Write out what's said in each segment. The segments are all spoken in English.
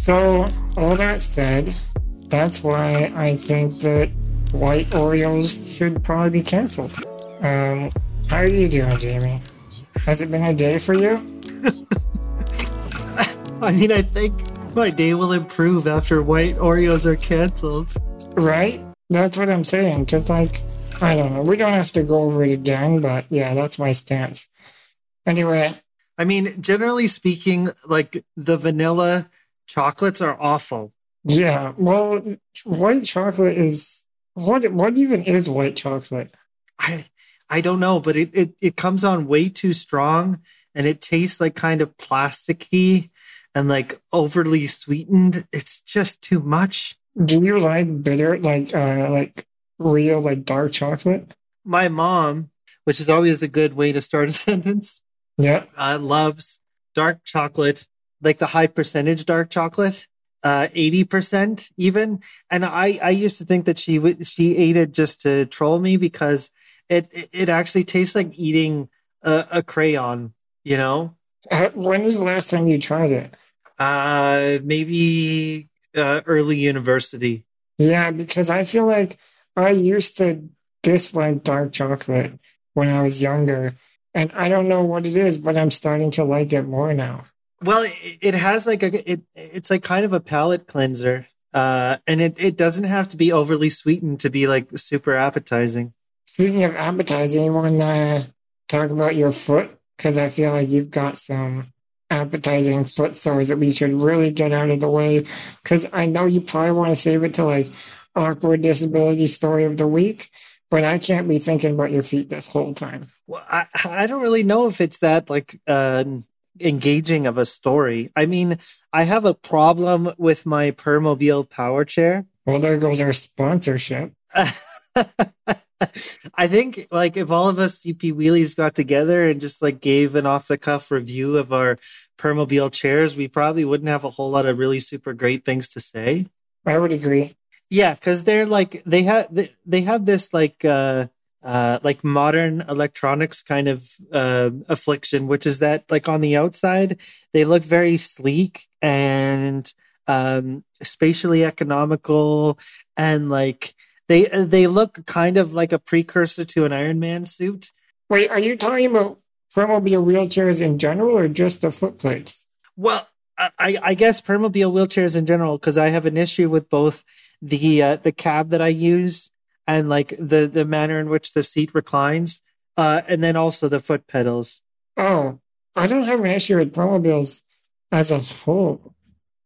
So, all that said, that's why I think that white Oreos should probably be canceled. Um, how are you doing, Jamie? Has it been a day for you? I mean, I think my day will improve after white Oreos are canceled. Right? That's what I'm saying. Because, like, I don't know. We don't have to go over it again, but yeah, that's my stance. Anyway, I mean, generally speaking, like the vanilla chocolates are awful. Yeah, well, white chocolate is what? What even is white chocolate? I I don't know, but it it it comes on way too strong, and it tastes like kind of plasticky and like overly sweetened. It's just too much. Do you like bitter, like uh, like real, like dark chocolate? My mom, which is always a good way to start a sentence, Yeah. uh, loves dark chocolate, like the high percentage dark chocolate, uh, 80% even. And I, I used to think that she would, she ate it just to troll me because it, it, it actually tastes like eating a, a crayon, you know? Uh, when was the last time you tried it? Uh, maybe, uh, early university. Yeah, because I feel like I used to dislike dark chocolate when I was younger, and I don't know what it is, but I'm starting to like it more now. Well, it, it has like a, it, it's like kind of a palate cleanser. Uh, and it, it doesn't have to be overly sweetened to be like super appetizing. Speaking of appetizing, you want to talk about your foot? Because I feel like you've got some appetizing foot stories that we should really get out of the way. Because I know you probably want to save it to like awkward disability story of the week, but I can't be thinking about your feet this whole time. Well, I, I don't really know if it's that like uh, engaging of a story. I mean, I have a problem with my Permobil power chair. Well, there goes our sponsorship. I think like if all of us CP Wheelies got together and just like gave an off the cuff review of our Permobil chairs, we probably wouldn't have a whole lot of really super great things to say. I would agree. Yeah, because they're like they have they, they have this like uh uh like modern electronics kind of uh affliction, which is that like on the outside they look very sleek and um spatially economical and like they they look kind of like a precursor to an Iron Man suit. Wait, are you talking about Permobil wheelchairs in general or just the foot plates? Well, I, I guess Permobil wheelchairs in general, because I have an issue with both the uh, the cab that I use and like the the manner in which the seat reclines, uh, and then also the foot pedals. Oh, I don't have an issue with Permobils as a whole,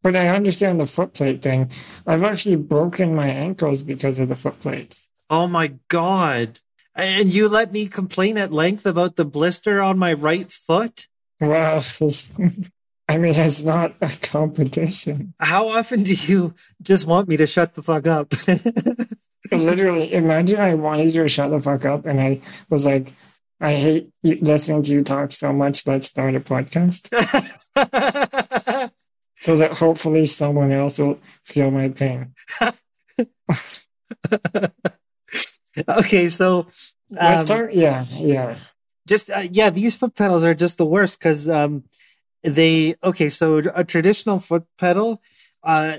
but I understand the foot plate thing. I've actually broken my ankles because of the foot plates. Oh my god! And you let me complain at length about the blister on my right foot. Well, I mean, it's not a competition. How often do you just want me to shut the fuck up? Literally, imagine I wanted you to shut the fuck up, and I was like, I hate listening to you talk so much. Let's start a podcast so that hopefully someone else will feel my pain. okay, so Let's um, start. Yeah, yeah. just uh, yeah these foot pedals are just the worst because um they okay so a traditional foot pedal uh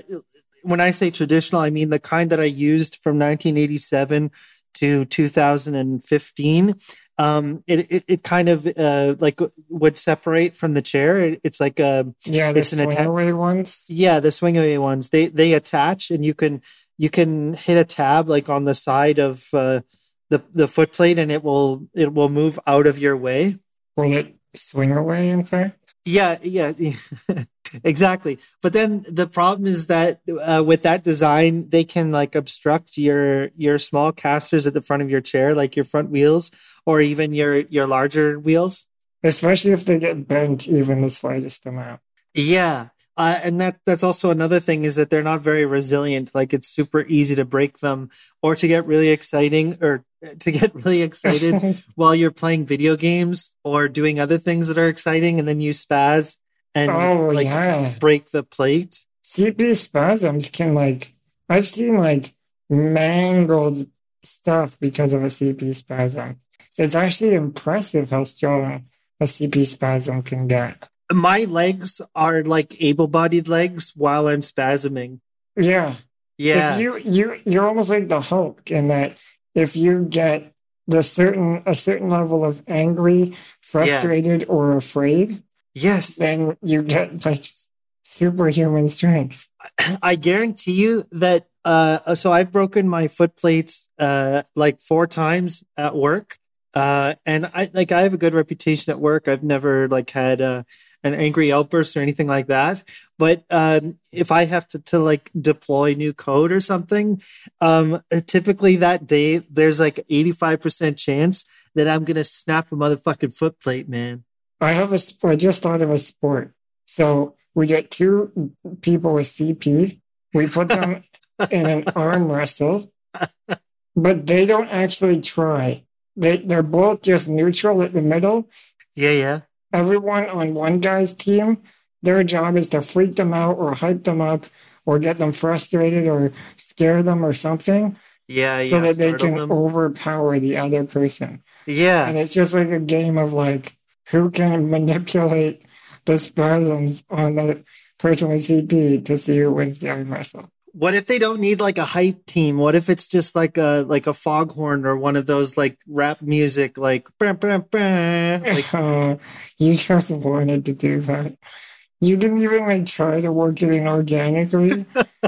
when i say traditional i mean the kind that i used from 1987 to 2015 um it it, it kind of uh like would separate from the chair it, it's like a Yeah, the It's an swing away ones. yeah the swing away ones they they attach and you can you can hit a tab like on the side of uh the the foot plate and it will it will move out of your way Will it swing away, in fact? Yeah, yeah, exactly. But then the problem is that uh, with that design, they can like obstruct your your small casters at the front of your chair, like your front wheels, or even your your larger wheels. Especially if they get bent even the slightest amount. Yeah, uh, and that that's also another thing is that they're not very resilient. Like it's super easy to break them, or to get really exciting, or to get really excited while you're playing video games or doing other things that are exciting, and then you spaz and oh, like yeah. break the plate. CP spasms can, like, I've seen, like, mangled stuff because of a CP spasm. It's actually impressive how strong a CP spasm can get. My legs are like able-bodied legs while I'm spasming. Yeah. Yeah. If you you you're almost like the Hulk in that if you get the certain a certain level of angry, frustrated, or afraid, yes. then you get like superhuman strength. I guarantee you that uh so I've broken my foot plates uh like four times at work. Uh and I like I have a good reputation at work. I've never like had uh an angry outburst or anything like that. But um if I have to, to like deploy new code or something, um typically that day there's like 85% chance that I'm gonna snap a motherfucking foot plate, man. I have a sp- I just thought of a sport. So we get two people with CP. We put them in an arm wrestle, but they don't actually try. They they're both just neutral at the middle. Yeah, yeah. Everyone on one guy's team, their job is to freak them out or hype them up or get them frustrated or scare them or something Yeah, so yeah. that they can them. overpower the other person. Yeah. And it's just like a game of like who can manipulate the spasms on the person with CP to see who wins the arm wrestle. What if they don't need like a hype team? What if it's just like a like a foghorn or one of those like rap music like brr, brr, brr, like Uh, you just wanted to do that. You didn't even like try to work it in organically.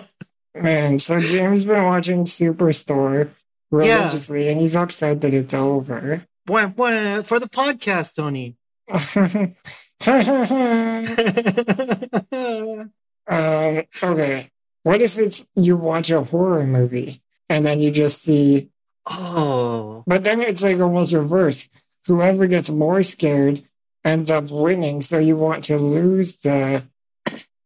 Man, so James been watching Superstore religiously and he's upset that it's over. wah, wah, for the podcast, Tony. um, okay. What if it's you watch a horror movie and then you just see, oh, but then it's like almost reverse. Whoever gets more scared ends up winning. So you want to lose the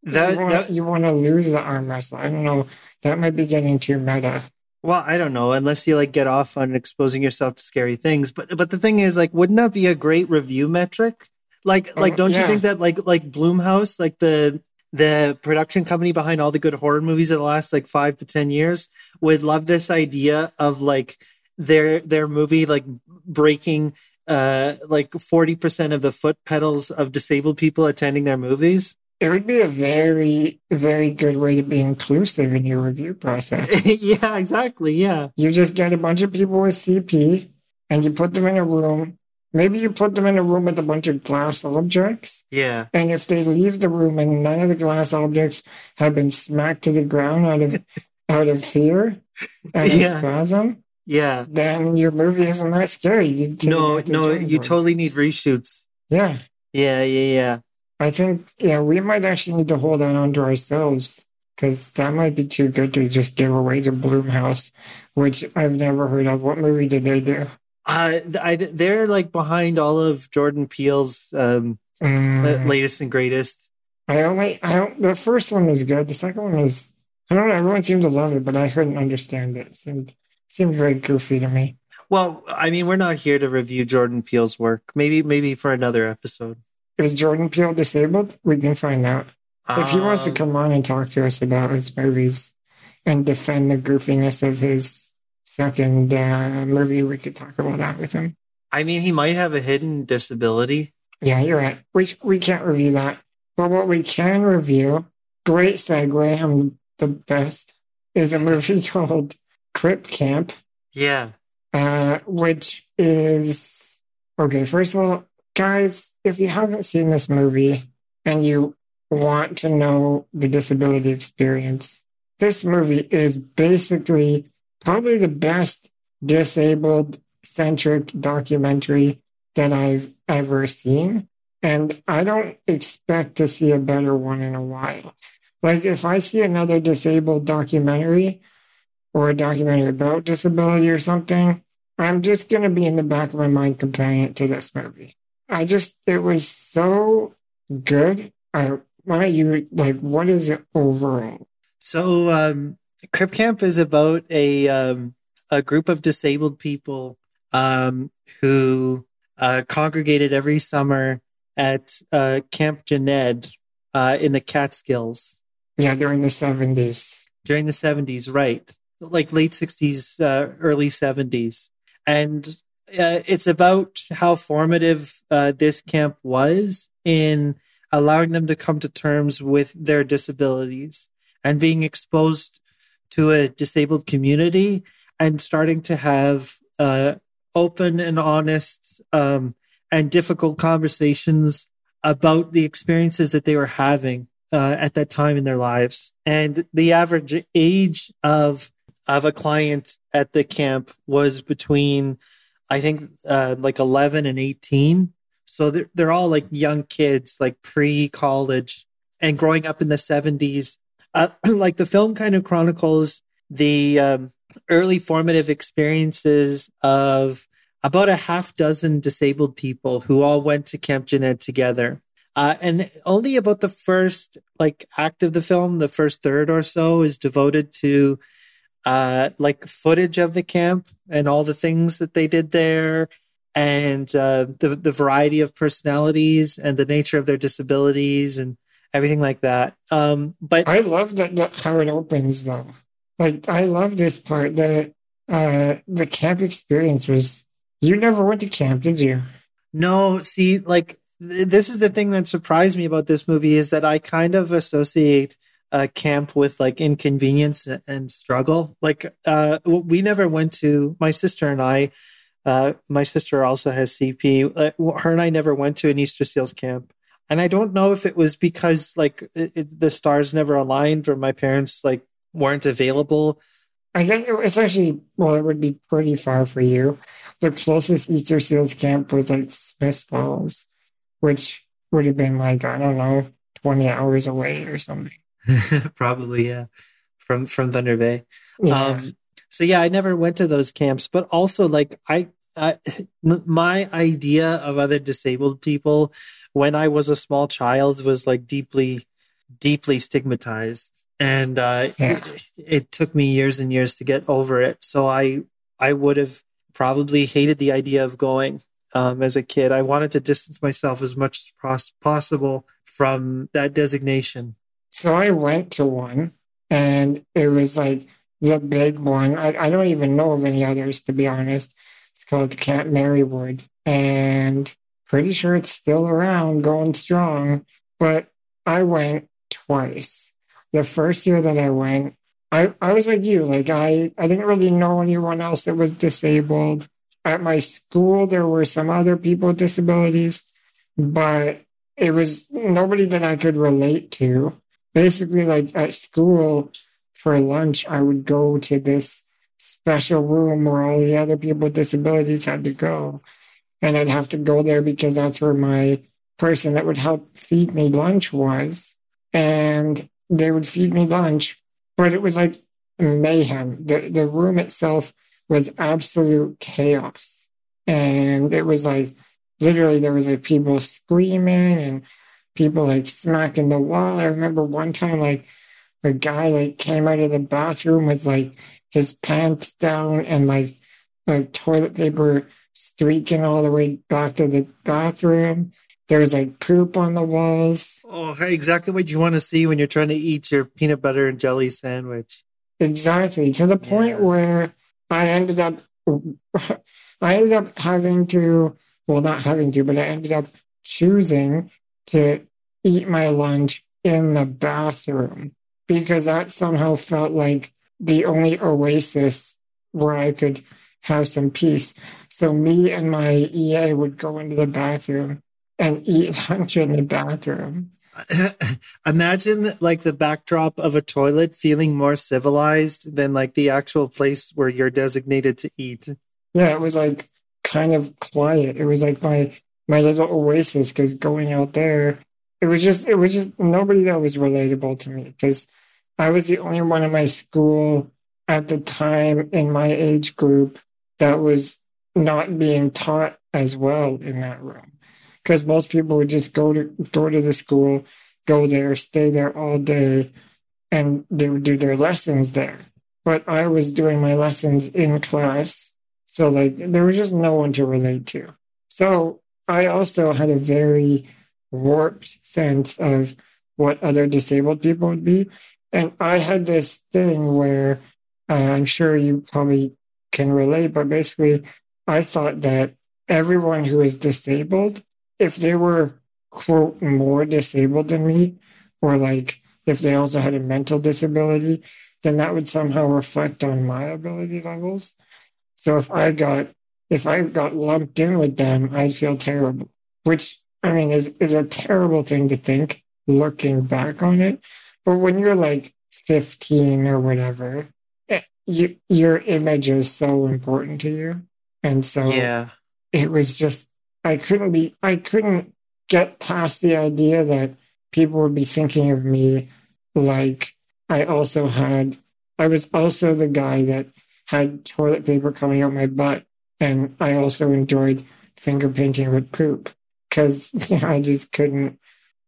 that, you, want, that you want to lose the arm wrestle. I don't know. That might be getting too meta. well, I don't know. Unless you like get off on exposing yourself to scary things, but but the thing is, like, wouldn't that be a great review metric? Like, Oh, like, don't yeah. you think that like like Blumhouse, like the the production company behind all the good horror movies of the last like five to ten years, would love this idea of like their their movie like breaking uh like 40% of the foot pedals of disabled people attending their movies It would be a very, very good way to be inclusive in your review process. yeah exactly yeah You just get a bunch of people with CP and you put them in a room. Maybe you put them in a room with a bunch of glass objects. yeah And if they leave the room and none of the glass objects have been smacked to the ground out of out of fear and Yeah. spasm, yeah then your movie isn't that scary. You no no you it. totally need reshoots Yeah. yeah yeah yeah I think yeah, we might actually need to hold that on to ourselves because that might be too good to just give away to Blumhouse, which I've never heard of. What movie did they do? Uh I, they're like behind all of jordan peele's um Mm, latest and greatest I only I don't, the first one was good. The second one was I don't know. Everyone seemed to love it, but I couldn't understand it. it seemed seemed very goofy to me. well i mean we're not here to review jordan peele's work maybe maybe for another episode Is Jordan Peele disabled? We can find out. If he wants to Um, come on and talk to us about his movies and defend the goofiness of his second uh, movie, we could talk about that with him. i mean he might have a hidden disability Yeah, you're right. We, we can't review that. But what we can review, great segue, I'm the best, is a movie called Crip Camp, yeah uh, which is okay. First of all, guys, if you haven't seen this movie and you want to know the disability experience, this movie is basically probably the best disabled centric documentary that I've ever seen. And I don't expect to see a better one in a while. Like, if I see another disabled documentary or a documentary about disability or something, I'm just going to be in the back of my mind comparing it to this movie. I just, it was so good. I, why don't you, like, what is it overall? So, um, Crip Camp is about a um, a group of disabled people um, who uh, congregated every summer at uh, Camp Jened uh, in the Catskills Yeah, during the 70s. during the 70s, right? Like late 60s, uh, early 70s. And uh, it's about how formative uh, this camp was in allowing them to come to terms with their disabilities and being exposed to a disabled community and starting to have uh, open and honest um, and difficult conversations about the experiences that they were having uh, at that time in their lives. And the average age of of a client at the camp was between, I think, uh, like eleven and eighteen. So they're they're all like young kids, like pre college, and growing up in the seventies. Uh, like the film kind of chronicles the um, early formative experiences of about a half dozen disabled people who all went to Camp Jened together. Uh, and only about the first like act of the film, the first third or so, is devoted to uh, like footage of the camp and all the things that they did there, and uh, the the variety of personalities and the nature of their disabilities and everything like that. Um, but I love that, that how it opens though. Like I love this part. The uh, the camp experience was. You never went to camp, did you? No, see, like this is the thing that surprised me about this movie is that I kind of associate uh, camp with like inconvenience and struggle. Like uh, we never went to my sister and I. Uh, my sister also has CP. Uh, her and I never went to an Easter Seals camp, and I don't know if it was because like it, it, the stars never aligned or my parents like weren't available. I think it's actually well, it would be pretty far for you. The closest Easter Seals camp was like Smith Falls which would have been like I don't know, twenty hours away or something. Probably, yeah, from from Thunder Bay. Yeah. Um, so yeah, I never went to those camps, but also like I, I, my idea of other disabled people when I was a small child was like deeply, deeply stigmatized, and uh, yeah. it, it took me years and years to get over it. So I, I would have probably hated the idea of going um, as a kid. I wanted to distance myself as much as pos- possible from that designation. So I went to one, and it was like the big one. I, I don't even know of any others, to be honest. It's called Camp Merrywood, and pretty sure it's still around, going strong. But I went twice. The first year that I went, I, I was like you, like I, I didn't really know anyone else that was disabled at my school, there were some other people with disabilities, but it was nobody that I could relate to. Basically, like at school for lunch, I would go to this special room where all the other people with disabilities had to go. And I'd have to go there because that's where my person that would help feed me lunch was. And they would feed me lunch, but it was like mayhem. The, the room itself was absolute chaos. And it was like literally there was like people screaming and people like smacking the wall. I remember one time like a guy like came out of the bathroom with like his pants down and like like toilet paper streaking all the way back to the bathroom. There's like poop on the walls. Oh, exactly what you want to see when you're trying to eat your peanut butter and jelly sandwich. Exactly. To the point yeah. where I ended up I ended up having to well not having to, but I ended up choosing to eat my lunch in the bathroom because that somehow felt like the only oasis where I could have some peace. So me and my EA would go into the bathroom and eat lunch in the bathroom. imagine like the backdrop of a toilet feeling more civilized than like the actual place where you're designated to eat. Yeah, it was like kind of quiet. It was like my my little oasis because going out there, it was just it was just nobody that was relatable to me because I was the only one in my school at the time in my age group that was not being taught as well in that room because most people would just go to go to the school, go there, stay there all day, and they would do their lessons there. But I was doing my lessons in class, so like there was just no one to relate to. So I also had a very warped sense of what other disabled people would be. And I had this thing where uh, I'm sure you probably can relate, but basically, I thought that everyone who is disabled if they were quote more disabled than me, or like if they also had a mental disability, then that would somehow reflect on my ability levels. So if I got if I got lumped in with them, I'd feel terrible. Which I mean is is a terrible thing to think looking back on it. But when you're like 15 or whatever, eh, you, your image is so important to you. And so yeah, it was just, I couldn't be, I couldn't get past the idea that people would be thinking of me like I also had, I was also the guy that had toilet paper coming out my butt. And I also enjoyed finger painting with poop because I just couldn't,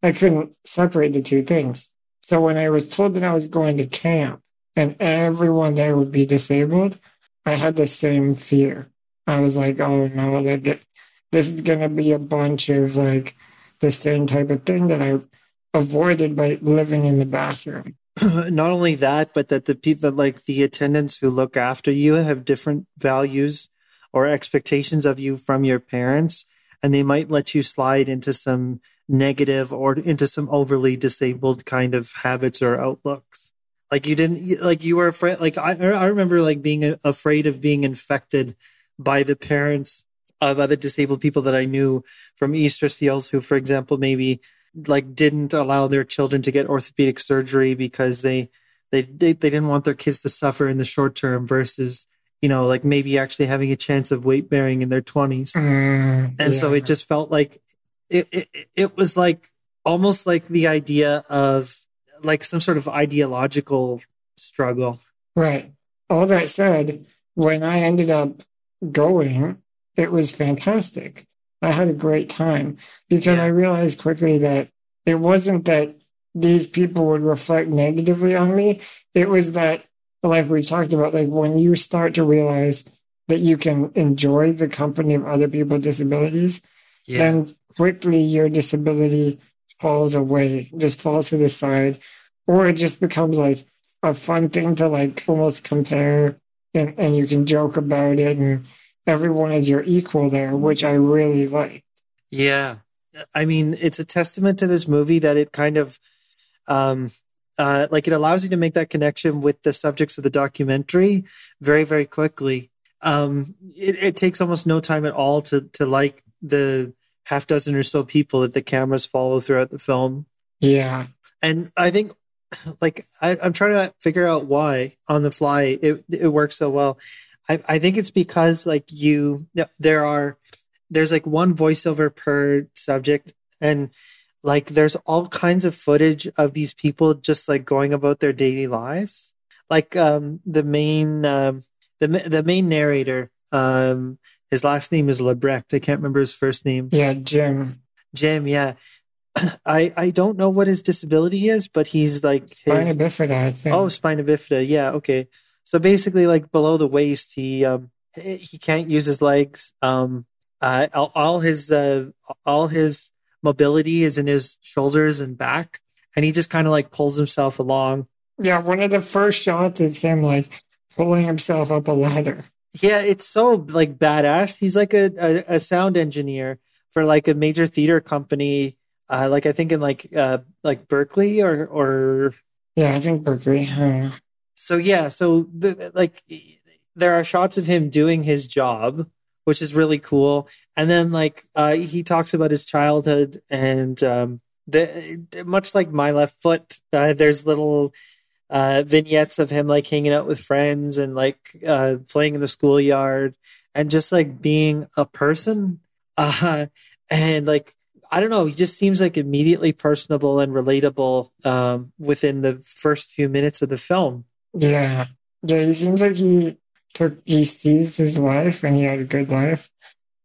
I couldn't separate the two things. So when I was told that I was going to camp and everyone there would be disabled, I had the same fear. I was like, oh no, like this is gonna be a bunch of like the same type of thing that I avoided by living in the bathroom. Not only that, but that the people like the attendants who look after you have different values or expectations of you from your parents, and they might let you slide into some negative or into some overly disabled kind of habits or outlooks like you didn't like you were afraid like i i remember like being afraid of being infected by the parents of other disabled people that i knew from easter seals who for example maybe like didn't allow their children to get orthopedic surgery because they they they, they didn't want their kids to suffer in the short term versus you know like maybe actually having a chance of weight bearing in their 20s mm, and yeah. so it just felt like it, it, it was like almost like the idea of like some sort of ideological struggle. Right. All that said, when I ended up going, it was fantastic. I had a great time because. I realized quickly that it wasn't that these people would reflect negatively on me. It was that, like we talked about, like when you start to realize that you can enjoy the company of other people with disabilities, yeah. then quickly your disability falls away, just falls to the side, or it just becomes like a fun thing to like almost compare and, and you can joke about it and everyone is your equal there, which I really like. Yeah. I mean, it's a testament to this movie that it kind of um uh like it allows you to make that connection with the subjects of the documentary very, very quickly. Um it, it takes almost no time at all to to like the half dozen or so people that the cameras follow throughout the film. Yeah. And I think like I, am trying to figure out why on the fly it it works so well. I, I think it's because like you there are there's like one voiceover per subject and like there's all kinds of footage of these people just like going about their daily lives. Like um the main um the the main narrator um his last name is Lebrecht. I can't remember his first name. Yeah, Jim. Jim, yeah. I I don't know what his disability is, but he's like spina his, bifida. Oh, spina bifida. Yeah, okay. So basically, like below the waist, he um he can't use his legs. Um, uh, all, all his uh all his mobility is in his shoulders and back, and he just kind of like pulls himself along. Yeah, one of the first shots is him like pulling himself up a ladder. Yeah, it's so like badass. He's like a, a, a sound engineer for like a major theater company. Uh, like I think in like uh like Berkeley or or yeah, I think Berkeley. So yeah, so the, like there are shots of him doing his job, which is really cool. And then like uh, he talks about his childhood and um, the much like my left foot, uh, there's little uh, vignettes of him like hanging out with friends and like uh, playing in the schoolyard and just like being a person. Uh, and like, I don't know, he just seems like immediately personable and relatable um, within the first few minutes of the film. Yeah. Yeah, he seems like he took, he seized his life and he had a good life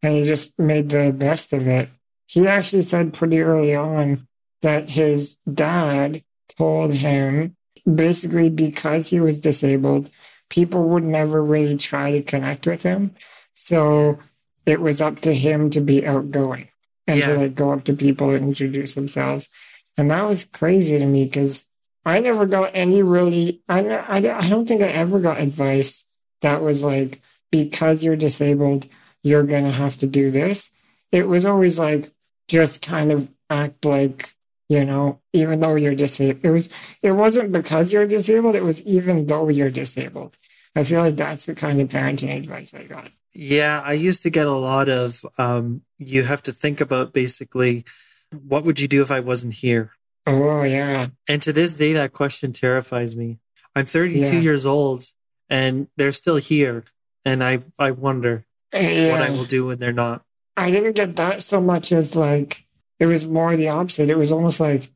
and he just made the best of it. He actually said pretty early on that his dad told him basically because he was disabled, people would never really try to connect with him. So it was up to him to be outgoing and yeah. to like go up to people and introduce themselves. And that was crazy to me because I never got any really, I, I, I don't think I ever got advice that was like, because you're disabled, you're going to have to do this. It was always like, just kind of act like you know, even though you're disabled. It was it wasn't because you're disabled, it was even though you're disabled. I feel like that's the kind of parenting advice I got. Yeah, I used to get a lot of um you have to think about basically what would you do if I wasn't here? Oh yeah. And to this day that question terrifies me. I'm 32 Yeah. years old and they're still here and I I wonder Yeah. what I will do when they're not. I didn't get that so much as like it was more the opposite. It was almost like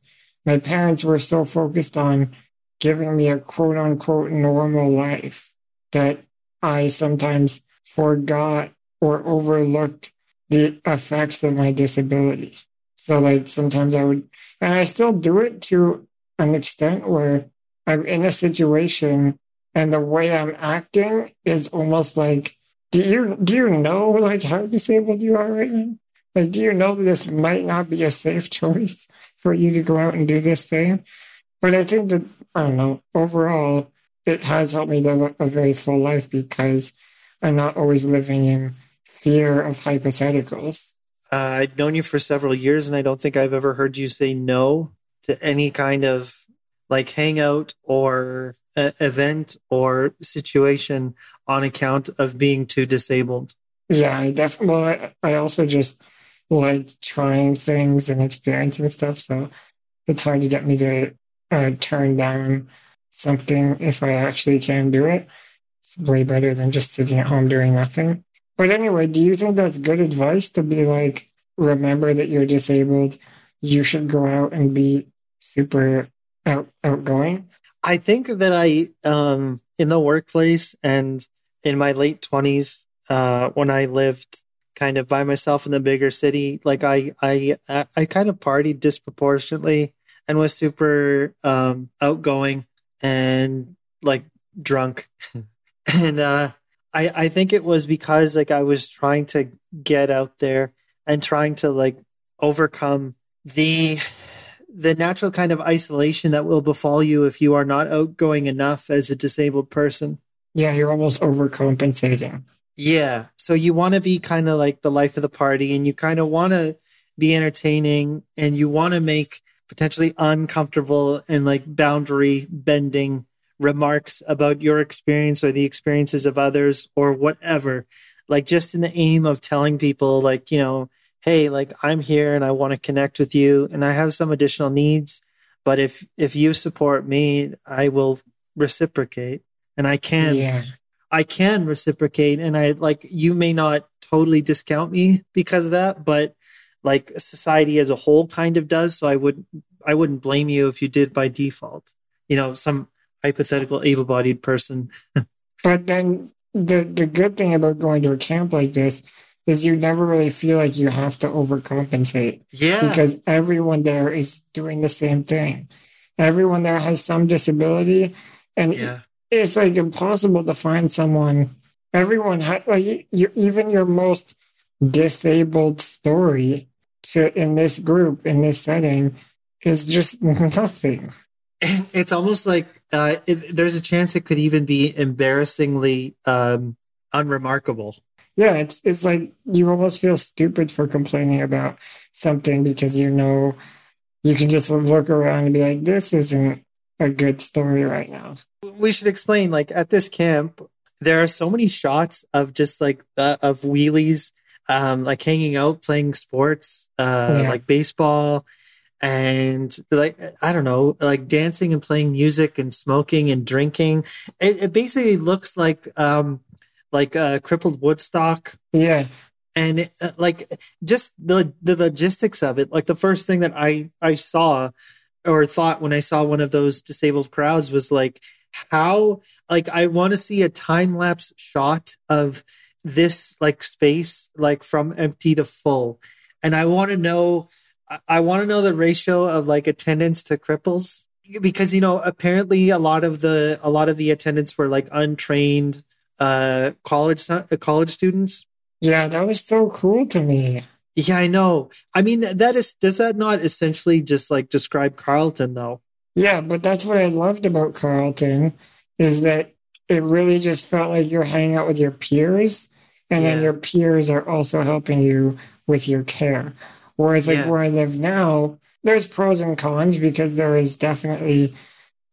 my parents were so focused on giving me a quote unquote normal life that I sometimes forgot or overlooked the effects of my disability. So like sometimes I would and I still do it to an extent where I'm in a situation and the way I'm acting is almost like do you do you know like how disabled you are right now? Like, do you know that this might not be a safe choice for you to go out and do this thing? But I think that I don't know. Overall, it has helped me live a, a very full life because I'm not always living in fear of hypotheticals. Uh, I've known you for several years and I don't think I've ever heard you say no to any kind of like hangout or uh, event or situation on account of being too disabled. Yeah, I definitely. Well, I, I also just like trying things and experiencing stuff, so it's hard to get me to uh, turn down something if I actually can do it. Way better than just sitting at home doing nothing. But anyway, do you think that's good advice to be like, remember that you're disabled? You should go out and be super out, outgoing. I think that I, um, in the workplace and in my late twenties, uh, when I lived kind of by myself in the bigger city, like I, I I kind of partied disproportionately and was super um, outgoing and like drunk, and uh, I, I think it was because like I was trying to get out there and trying to like overcome the the natural kind of isolation that will befall you if you are not outgoing enough as a disabled person. Yeah, you're almost overcompensating. Yeah. So you want to be kind of like the life of the party and you kind of want to be entertaining and you want to make potentially uncomfortable and like boundary bending remarks about your experience or the experiences of others or whatever. Like just in the aim of telling people like, you know, hey, like I'm here and I want to connect with you and I have some additional needs, but if if you support me, I will reciprocate and I can yeah. I can reciprocate and I like you may not totally discount me because of that, but like society as a whole kind of does. So I would I wouldn't blame you if you did by default. You know, some hypothetical able bodied person. But then the the good thing about going to a camp like this is you never really feel like you have to overcompensate Yeah. because everyone there is doing the same thing. Everyone there has some disability, and yeah. it's like impossible to find someone. Everyone ha- like you, even your most disabled story to in this group in this setting is just nothing. It's almost like uh, it, there's a chance it could even be embarrassingly um, unremarkable. Yeah, it's it's like you almost feel stupid for complaining about something because you know you can just look around and be like, this isn't a good story right now. we should explain like at this camp there are so many shots of just like uh, of wheelies um like hanging out playing sports uh Yeah. like baseball and like i don't know like dancing and playing music and smoking and drinking. It, it basically looks like um like uh crippled woodstock. Yeah, and it, uh, like just the the logistics of it like the first thing that i i saw or thought when i saw one of those disabled crowds was like how like i want to see a time lapse shot of this like space like from empty to full. And i want to know I- i want to know the ratio of like attendance to cripples because you know apparently a lot of the a lot of the attendants were like untrained uh college uh, college students yeah, that was so cool to me. yeah, I know. I mean, that is does that not essentially just like describe Carleton though? Yeah, but that's what I loved about Carleton is that it really just felt like you're hanging out with your peers, and then your peers are also helping you with your care. Whereas like Yeah. where I live now, there's pros and cons because there is definitely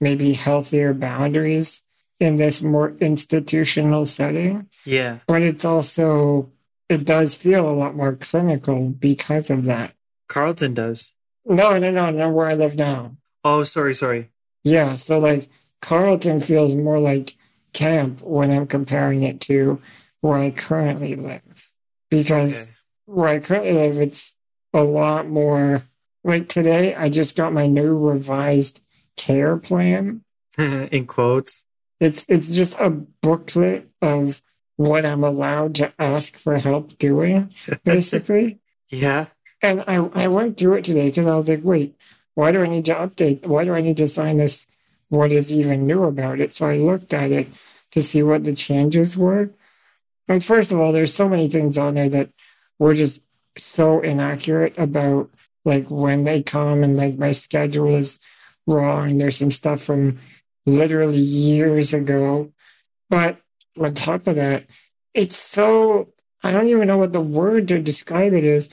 maybe healthier boundaries in this more institutional setting. Yeah. But it's also it does feel a lot more clinical because of that. Carleton does. No, no, no, no, where I live now. Oh, sorry, sorry. Yeah, so like Carleton feels more like camp when I'm comparing it to where I currently live. Because Okay. where I currently live, it's a lot more like today, I just got my new revised care plan. In quotes. It's it's just a booklet of what I'm allowed to ask for help doing, basically. Yeah. And I, I went through it today because I was like, wait, why do I need to update? Why do I need to sign this? What is even new about it? So I looked at it to see what the changes were. And first of all, there's so many things on there that were just so inaccurate about like when they come and like my schedule is wrong. There's some stuff from literally years ago. But on top of that, it's so I don't even know what the word to describe it is,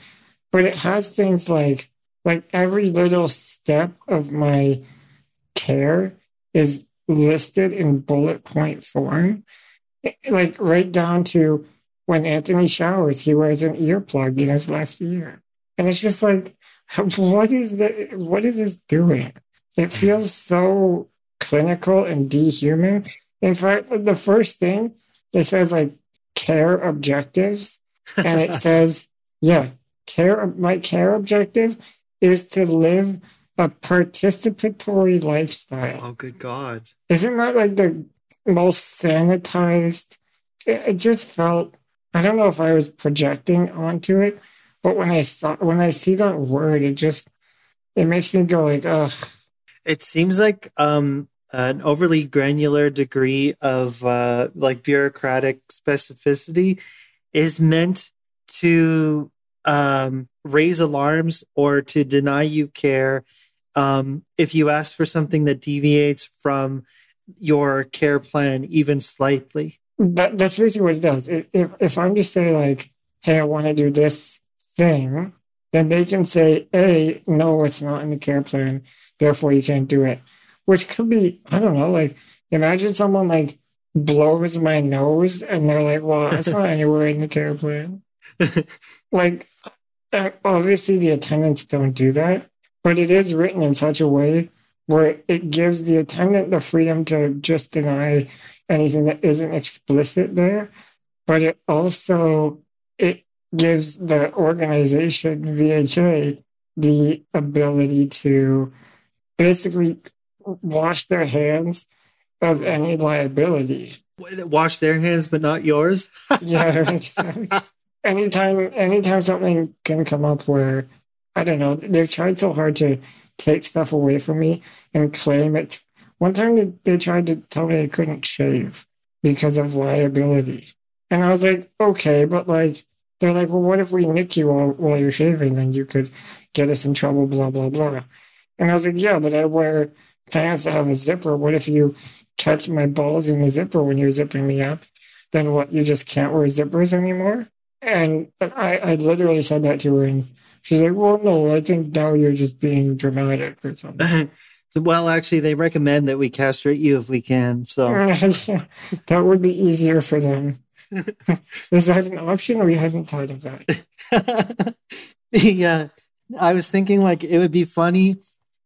but it has things like like every little step of my care is listed in bullet point form. Like right down to when Anthony showers, he wears an earplug in his left ear. And it's just like, what is that? What is this doing? It feels so clinical and dehuman. In fact, the first thing it says like care objectives, and it says, yeah, care. My care objective is to live a participatory lifestyle. Oh, good God. Isn't that like the most sanitized? It, it just felt. I don't know if I was projecting onto it, but when I saw when I see that word, it just it makes me go like, ugh. It seems like um, an overly granular degree of uh, like bureaucratic specificity is meant to um, raise alarms or to deny you care um, if you ask for something that deviates from your care plan even slightly. That, that's basically what it does. If, if, if I'm just saying like, hey, I want to do this thing, then they can say, A, no, it's not in the care plan, therefore you can't do it. Which could be, I don't know, like imagine someone like blows my nose and they're like, well, it's not anywhere in the care plan. Like, obviously the attendants don't do that, but it is written in such a way where it gives the attendant the freedom to just deny anything that isn't explicit there, but it also it gives the organization VHA the ability to basically wash their hands of any liability. Wash their hands, but not yours. Yeah, that makes sense. anytime anytime something can come up where I don't know, they've tried so hard to take stuff away from me and claim it. One time they, tried to tell me I couldn't shave because of liability. And I was like, okay, but like, they're like, well, what if we nick you while, while you're shaving? Then you could get us in trouble, blah, blah, blah. And I was like, yeah, but I wear pants that have a zipper. What if you catch my balls in the zipper when you're zipping me up? Then what, you just can't wear zippers anymore? And I, I literally said that to her, and she's like, well, no, I think now you're just being dramatic or something. So, well, actually, they recommend that we castrate you if we can. So, that would be easier for them. Is that an option, or you hadn't thought of that? yeah, I was thinking like it would be funny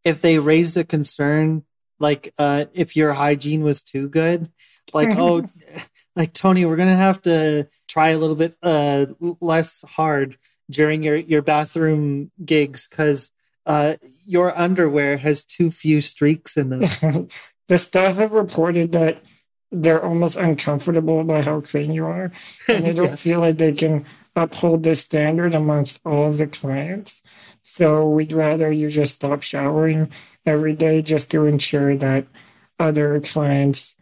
if they raised a concern, like uh, if your hygiene was too good, like oh, like Tony, we're gonna have to try a little bit uh, less hard during your your bathroom gigs because uh, your underwear has too few streaks in them. the staff have reported that they're almost uncomfortable by how clean you are, and they don't Yes. feel like they can uphold this standard amongst all of the clients. So we'd rather you just stop showering every day just to ensure that other clients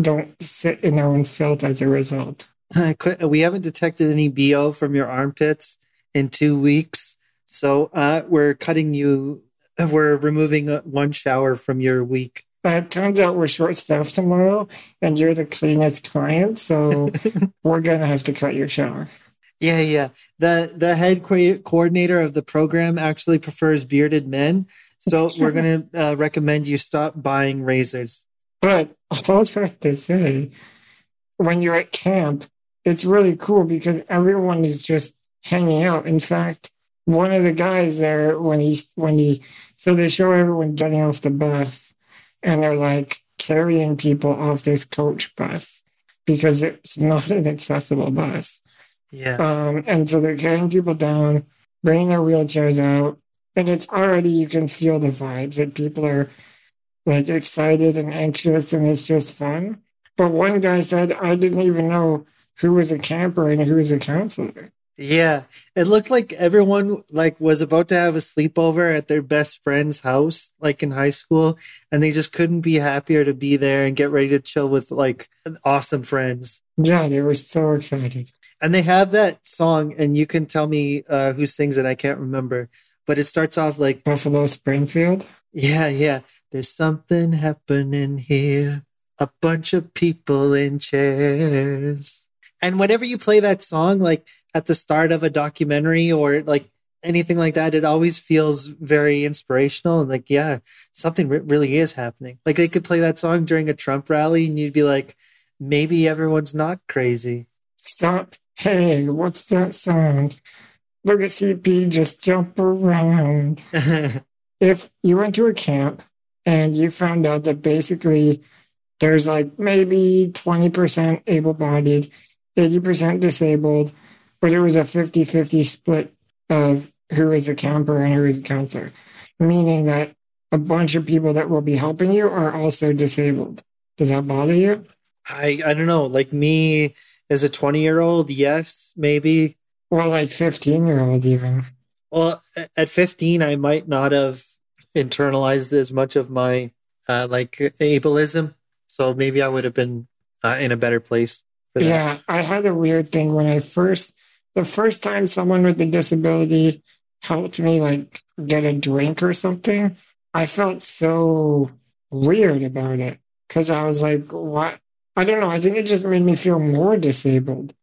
don't sit in their own filth as a result. I could, we haven't detected any bo from your armpits in two weeks, so uh, we're cutting you. We're removing uh, one shower from your week. Uh, it turns out we're short staffed tomorrow, and you're the cleanest client, so we're gonna have to cut your shower. Yeah, yeah. The the head co- coordinator of the program actually prefers bearded men, so we're gonna uh, recommend you stop buying razors. But all I have to say, when you're at camp, it's really cool because everyone is just hanging out. In fact, one of the guys there when he's when he so they show everyone getting off the bus and they're like carrying people off this coach bus because it's not an accessible bus. Yeah. Um, and so they're carrying people down, bringing their wheelchairs out, and it's already you can feel the vibes that people are like excited and anxious, and it's just fun. But one guy said, "I didn't even know who was a camper and who was a counselor." Yeah, it looked like everyone like was about to have a sleepover at their best friend's house, like in high school, and they just couldn't be happier to be there and get ready to chill with like awesome friends. Yeah, they were so excited. And they have that song, and you can tell me uh, who sings it. I can't remember, but it starts off like Buffalo Springfield. Yeah, yeah. There's something happening here. A bunch of people in chairs. And whenever you play that song, like at the start of a documentary or like anything like that, it always feels very inspirational and like, yeah, something re- really is happening. Like they could play that song during a Trump rally and you'd be like, maybe everyone's not crazy. Stop. Hey, what's that sound? Look at CP just jump around. if you went to a camp and you found out that basically there's like maybe 20% able bodied, 80% disabled, but it was a 50 50 split of who is a camper and who is a counselor, meaning that a bunch of people that will be helping you are also disabled. Does that bother you? I, I don't know. Like me as a 20 year old, yes, maybe. Or like 15 year old, even. Well, at 15, I might not have internalized as much of my uh, like ableism. So maybe I would have been uh, in a better place. Yeah, I had a weird thing when I first the first time someone with a disability helped me like get a drink or something, I felt so weird about it because I was like, what? I don't know. I think it just made me feel more disabled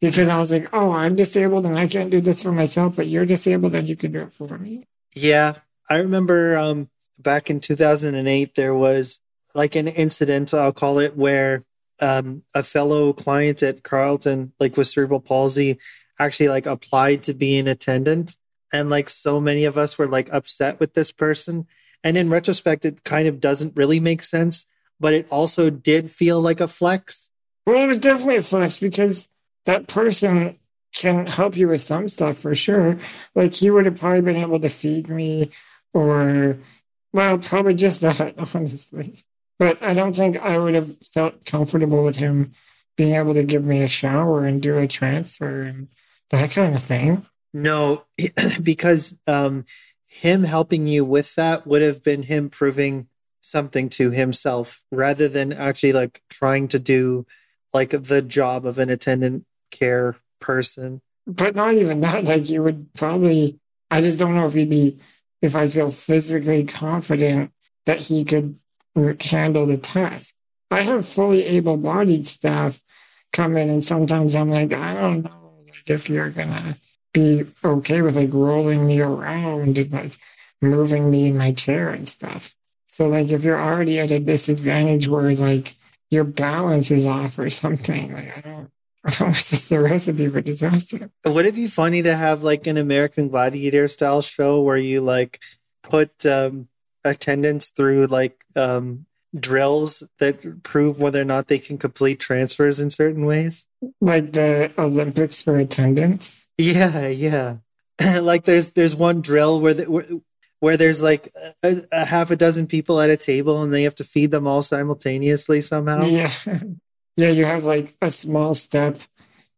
because I was like, oh, I'm disabled and I can't do this for myself, but you're disabled and you can do it for me. Yeah. I remember um, back in 2008, there was like an incident, I'll call it, where um, a fellow client at Carleton, like with cerebral palsy, actually like applied to be an attendant. And like so many of us were like upset with this person. And in retrospect it kind of doesn't really make sense but it also did feel like a flex. Well it was definitely a flex because that person can help you with some stuff for sure. Like he would have probably been able to feed me or well probably just that honestly. But i don't think i would have felt comfortable with him being able to give me a shower and do a transfer and that kind of thing. No, because um, him helping you with that would have been him proving something to himself rather than actually like trying to do like the job of an attendant care person. But not even that. Like you would probably, I just don't know if he'd be, if I feel physically confident that he could handle the task. I have fully able bodied staff come in, and sometimes I'm like, I don't know if you're gonna be okay with like rolling me around and like moving me in my chair and stuff. So like if you're already at a disadvantage where like your balance is off or something, like I don't I don't know if the recipe for disaster. Would it be funny to have like an American Gladiator style show where you like put um attendants through like um drills that prove whether or not they can complete transfers in certain ways? Like the Olympics for attendance? Yeah, yeah. like there's there's one drill where the, where, where there's like a, a, half a dozen people at a table and they have to feed them all simultaneously somehow. Yeah. Yeah, you have like a small step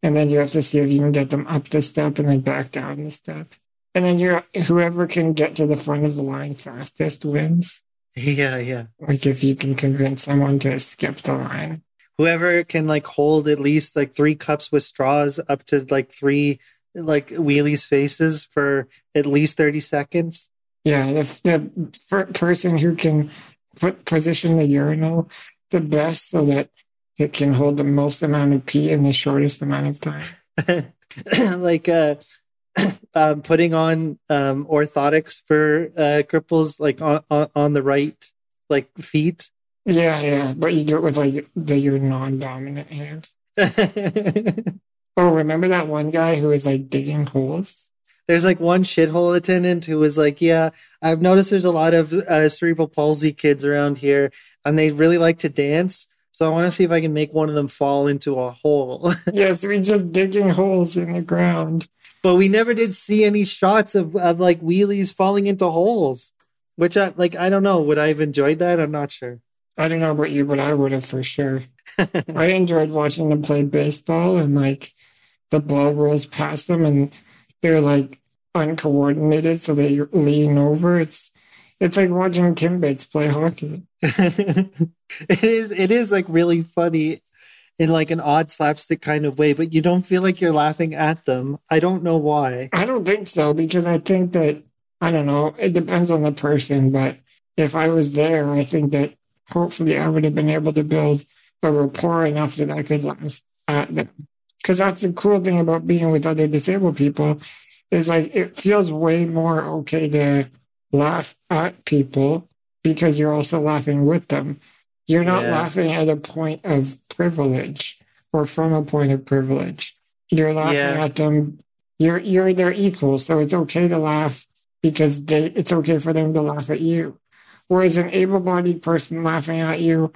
and then you have to see if you can get them up the step and then back down the step. And then you're whoever can get to the front of the line fastest wins. Yeah, yeah. Like if you can convince someone to skip the line. Whoever can like hold at least like three cups with straws up to like three like wheelies faces for at least 30 seconds. Yeah, the, the person who can put position the urinal the best so that it can hold the most amount of pee in the shortest amount of time. like uh um, putting on um, orthotics for uh, cripples, like on, on, on the right, like feet. Yeah, yeah, but you do it with like the your non-dominant hand. oh, remember that one guy who was like digging holes? There's like one shithole attendant who was like, "Yeah, I've noticed there's a lot of uh, cerebral palsy kids around here, and they really like to dance. So I want to see if I can make one of them fall into a hole." yes, we're just digging holes in the ground but we never did see any shots of, of like wheelies falling into holes which i like i don't know. Would i have enjoyed that? I'm not sure. I don't know about you but i would have for sure. I enjoyed watching them play baseball and like the ball rolls past them and they're like uncoordinated so they lean over. It's it's like watching Timbits play hockey. It is it is like really funny in like an odd slapstick kind of way, but you don't feel like you're laughing at them. I don't know why. I don't think so because I think that I don't know. It depends on the person, but if I was there, I think that hopefully I would have been able to build a rapport enough that I could laugh at them. Because that's the cool thing about being with other disabled people is like it feels way more okay to laugh at people because you're also laughing with them. You're not yeah. laughing at a point of privilege or from a point of privilege. You're laughing yeah. at them. You're you're their equal, so it's okay to laugh because they it's okay for them to laugh at you. Whereas an able-bodied person laughing at you,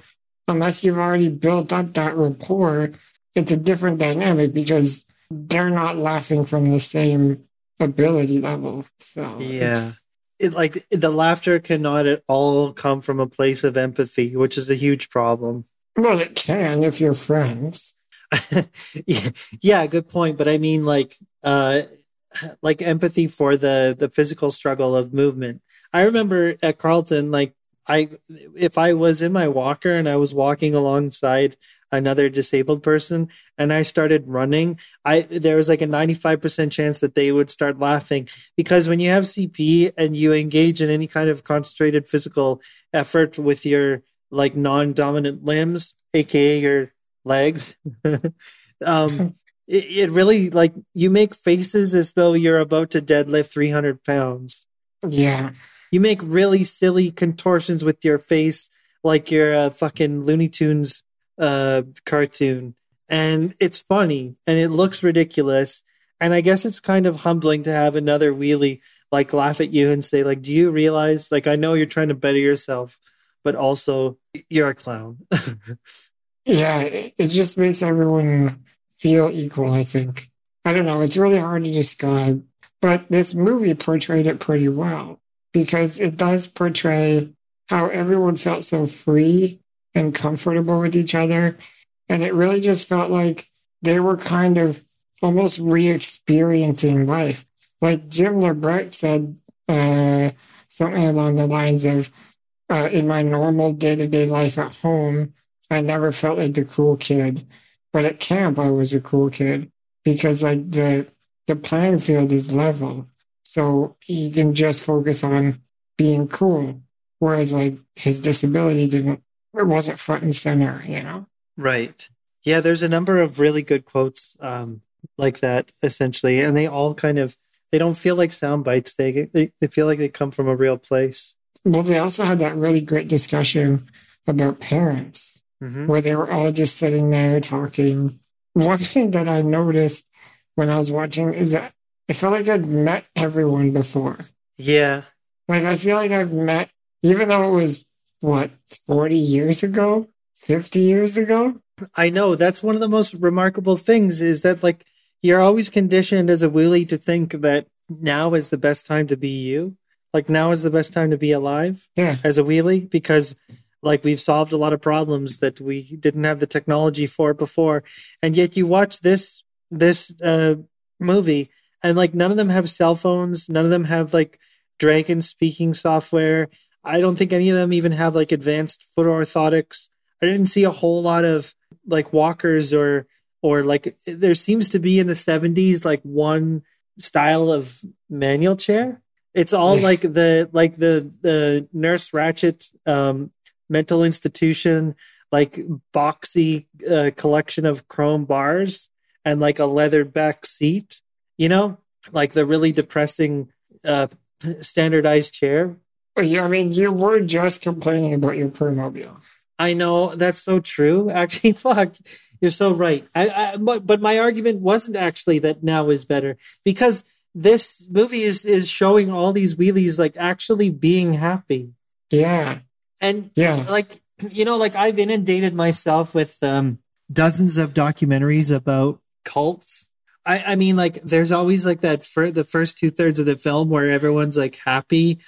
unless you've already built up that rapport, it's a different dynamic because they're not laughing from the same ability level. So yeah, it, like the laughter cannot at all come from a place of empathy, which is a huge problem. Well, it can if you're friends. yeah, yeah, good point. But I mean, like, uh, like empathy for the the physical struggle of movement. I remember at Carleton, like, I if I was in my walker and I was walking alongside another disabled person and I started running, I there was like a 95% chance that they would start laughing because when you have CP and you engage in any kind of concentrated physical effort with your like non-dominant limbs, aka your legs, um it, it really like you make faces as though you're about to deadlift 300 pounds. Yeah. You make really silly contortions with your face like you're a fucking Looney Tunes uh, cartoon, and it's funny and it looks ridiculous. And I guess it's kind of humbling to have another wheelie like laugh at you and say, like, do you realize, like, I know you're trying to better yourself, but also you're a clown. yeah, it just makes everyone feel equal, I think. I don't know, it's really hard to describe, but this movie portrayed it pretty well because it does portray how everyone felt so free and comfortable with each other. And it really just felt like they were kind of almost re experiencing life. Like Jim LeBrecht said uh, something along the lines of, uh, in my normal day to day life at home, I never felt like the cool kid. But at camp, I was a cool kid because like the the playing field is level, so you can just focus on being cool. Whereas like his disability didn't it wasn't front and center, you know? Right. Yeah, there's a number of really good quotes um, like that, essentially, and they all kind of they don't feel like sound bites. They, they they feel like they come from a real place. Well, they also had that really great discussion about parents, mm-hmm. where they were all just sitting there talking. One thing that I noticed when I was watching is that I felt like I'd met everyone before. Yeah. Like I feel like I've met, even though it was what, 40 years ago, 50 years ago? I know. That's one of the most remarkable things is that, like, you're always conditioned as a wheelie to think that now is the best time to be you. Like, now is the best time to be alive yeah. as a wheelie because, like, we've solved a lot of problems that we didn't have the technology for before. And yet, you watch this, this, uh, movie and, like, none of them have cell phones, none of them have, like, dragon speaking software I don't think any of them even have like advanced foot orthotics. I didn't see a whole lot of like walkers or or like there seems to be in the 70s like one style of manual chair. It's all like the like the the nurse Ratched um mental institution like boxy uh, collection of chrome bars and like a leathered back seat, you know, like the really depressing uh, standardized chair. Yeah, I mean, you were just complaining about your Permobil. I know that's so true. Actually, fuck, you're so right. I, I but, but my argument wasn't actually that now is better because this movie is is showing all these wheelies like actually being happy. Yeah, And yeah, like you know, like I've inundated myself with um dozens of documentaries about cults. I, I mean, like there's always like that for the first two thirds of the film where everyone's like happy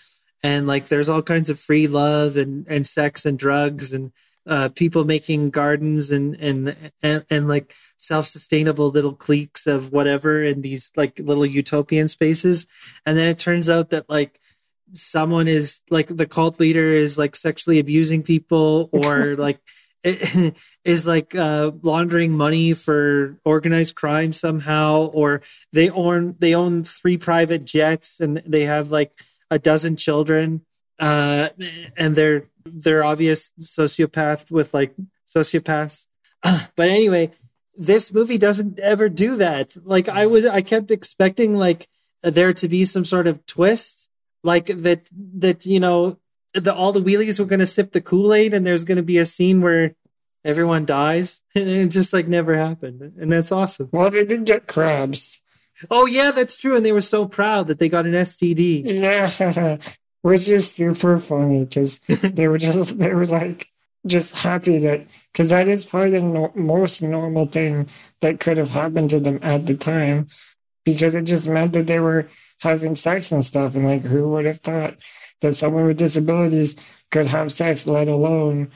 and like there's all kinds of free love and and sex and drugs and uh, people making gardens and and and, and like self-sustainable little cliques of whatever in these like little utopian spaces. And then it turns out that like someone is like the cult leader is like sexually abusing people or like is like uh, laundering money for organized crime somehow or they own they own three private jets and they have like a dozen children uh, and they're they're obvious sociopath with like sociopaths. But anyway this movie doesn't ever do that. Like i was i kept expecting like there to be some sort of twist like that that you know the all the wheelies were going to sip the kool-aid and there's going to be a scene where everyone dies and it just like never happened. And that's awesome. Well, they didn't get crabs. Oh yeah that's true and they were so proud that they got an std Yeah, which is super funny because they were just they were like just happy that because that is probably the no, most normal thing that could have happened to them at the time because it just meant that they were having sex and stuff and like who would have thought that someone with disabilities could have sex let alone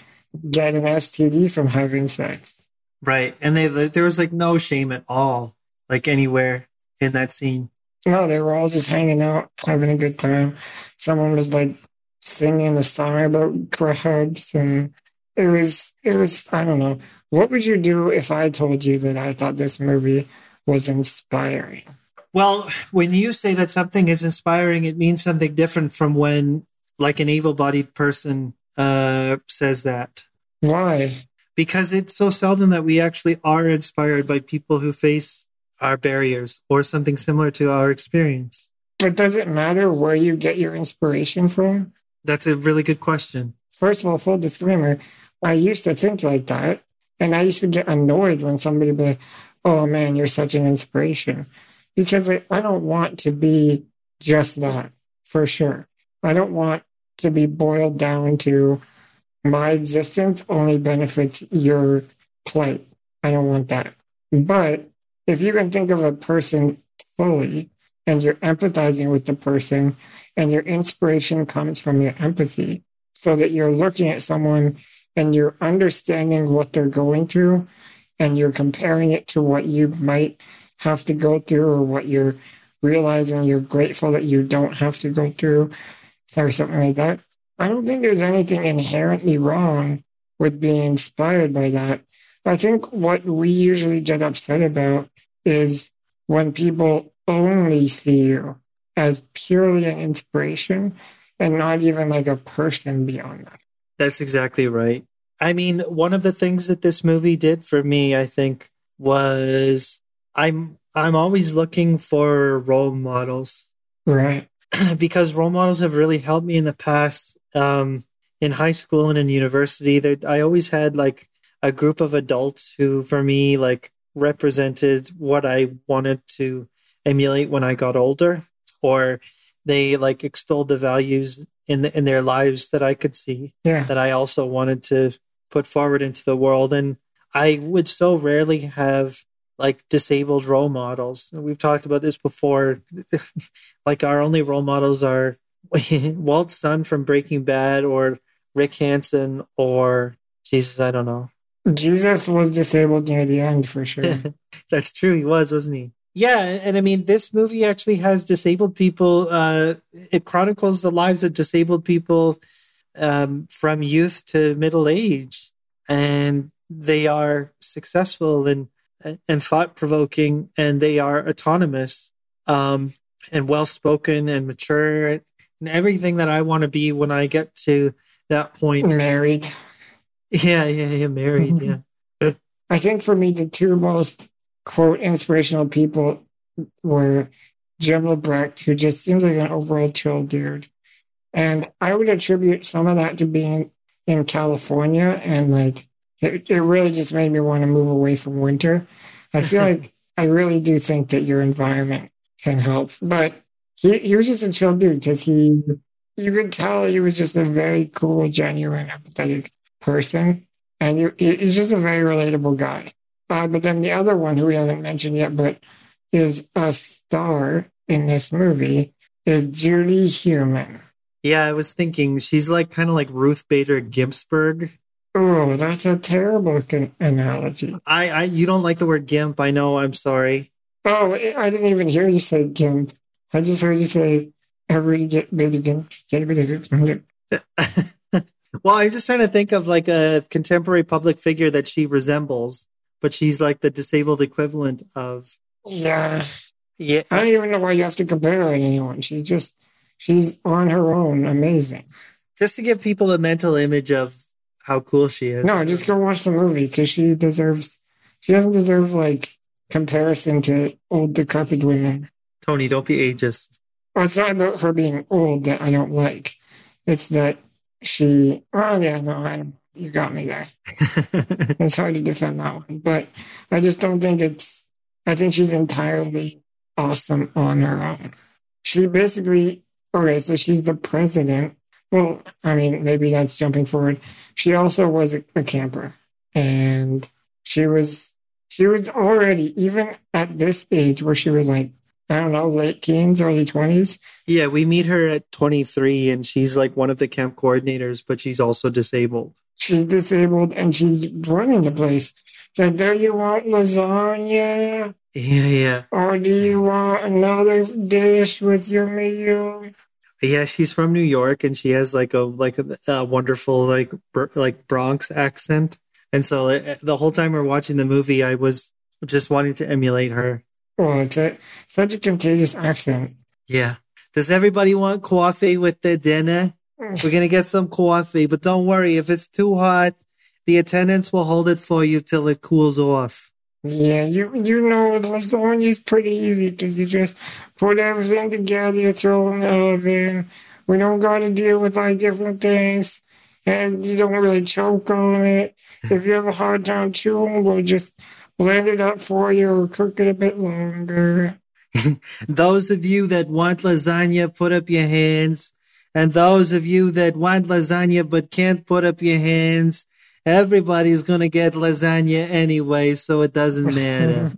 get an STD from having sex. right and they there was like no shame at all like anywhere in that scene No, they were all just hanging out, having a good time. Someone was like singing a song about crabs, and it was it was I don't know. What would you do if I told you that I thought this movie was inspiring? Well, when you say that something is inspiring, it means something different from when, like, an evil-bodied person uh, says that. Why? Because it's so seldom that we actually are inspired by people who face our barriers or something similar to our experience. But does it matter where you get your inspiration from? That's a really good question. First of all, full disclaimer, I used to think like that, and I used to get annoyed when somebody would be like, "Oh man, you're such an inspiration," because I, I don't want to be just that for sure. I don't want to be boiled down to my existence only benefits your plight. I don't want that. But if you can think of a person fully and you're empathizing with the person and your inspiration comes from your empathy, so that you're looking at someone and you're understanding what they're going through and you're comparing it to what you might have to go through or what you're realizing you're grateful that you don't have to go through or something like that. I don't think there's anything inherently wrong with being inspired by that. I think what we usually get upset about is when people only see you as purely an inspiration and not even like a person beyond that. That's exactly right. I mean, one of the things that this movie did for me, I think, was I'm I'm always looking for role models Right. because role models have really helped me in the past. Um, in high school and in university, there I always had like a group of adults who, for me, like represented what I wanted to emulate when I got older, or they like extolled the values in the, in their lives that I could see Yeah. that I also wanted to put forward into the world. And I would so rarely have like disabled role models. We've talked about this before. like our only role models are Walt's Son from Breaking Bad or Rick Hansen or Jesus, I don't know. Jesus was disabled near the end for sure. That's true. He was, wasn't he? Yeah, and I mean, this movie actually has disabled people. Uh, it chronicles the lives of disabled people um, from youth to middle age, and they are successful and and thought provoking, and they are autonomous um, and well spoken and mature, and everything that I want to be when I get to that point. Married. Yeah, yeah, yeah, married. Mm-hmm. Yeah, I think for me, the two most quote inspirational people were Jim LeBrecht, who just seems like an overall chill dude. And I would attribute some of that to being in California and like it, it really just made me want to move away from winter. I feel like I really do think that your environment can help. But he, he was just a chill dude because he you could tell he was just a very cool, genuine, empathetic person. And he, he's just a very relatable guy. Uh, but then the other one who we haven't mentioned yet, but is a star in this movie, is Judy Heumann. Yeah, I was thinking she's like kind of like Ruth Bader Ginsburg. Oh, that's a terrible con- analogy. I, I, you don't like the word gimp. I know. I'm sorry. Oh, I didn't even hear you say gimp. I just heard you say every get big again. Well, I'm just trying to think of like a contemporary public figure that she resembles, but she's like the disabled equivalent of. Yeah. Yeah. I don't even know why you have to compare her to anyone. She's just, she's on her own, amazing. Just to give people a mental image of how cool she is. No, just go watch the movie because she deserves, she doesn't deserve like comparison to old decrepit women. Tony, don't be ageist. Well, it's not about her being old that I don't like. It's that she. Oh yeah, no, I, you got me there. it's hard to defend that one, but I just don't think it's. I think she's entirely awesome on her own. She basically okay, so she's the president. Well, I mean, maybe that's jumping forward. She also was a, a camper, and she was she was already even at this age where she was like I don't know, late teens, early 20s. Yeah, we meet her at 23 and she's like one of the camp coordinators, but she's also disabled. She's disabled and she's running the place. So, do you want lasagna? Yeah, yeah. Or do you want another dish with your meal? Yeah, she's from New York and she has like a like a, a wonderful like like Bronx accent. And so uh, the whole time we're watching the movie, I was just wanting to emulate her. Oh, it's a, such a contagious accent. Yeah. Does everybody want coffee with their dinner? Mm. We're going to get some coffee, but don't worry. If it's too hot, the attendants will hold it for you till it cools off. Yeah, you you know the lasagna is pretty easy because you just put everything together, you throw it in the oven. We don't got to deal with like different things, and you don't really choke on it. If you have a hard time chewing, we'll just blend it up for you or cook it a bit longer. those of you that want lasagna, put up your hands. And those of you that want lasagna but can't put up your hands, everybody's going to get lasagna anyway, so it doesn't matter.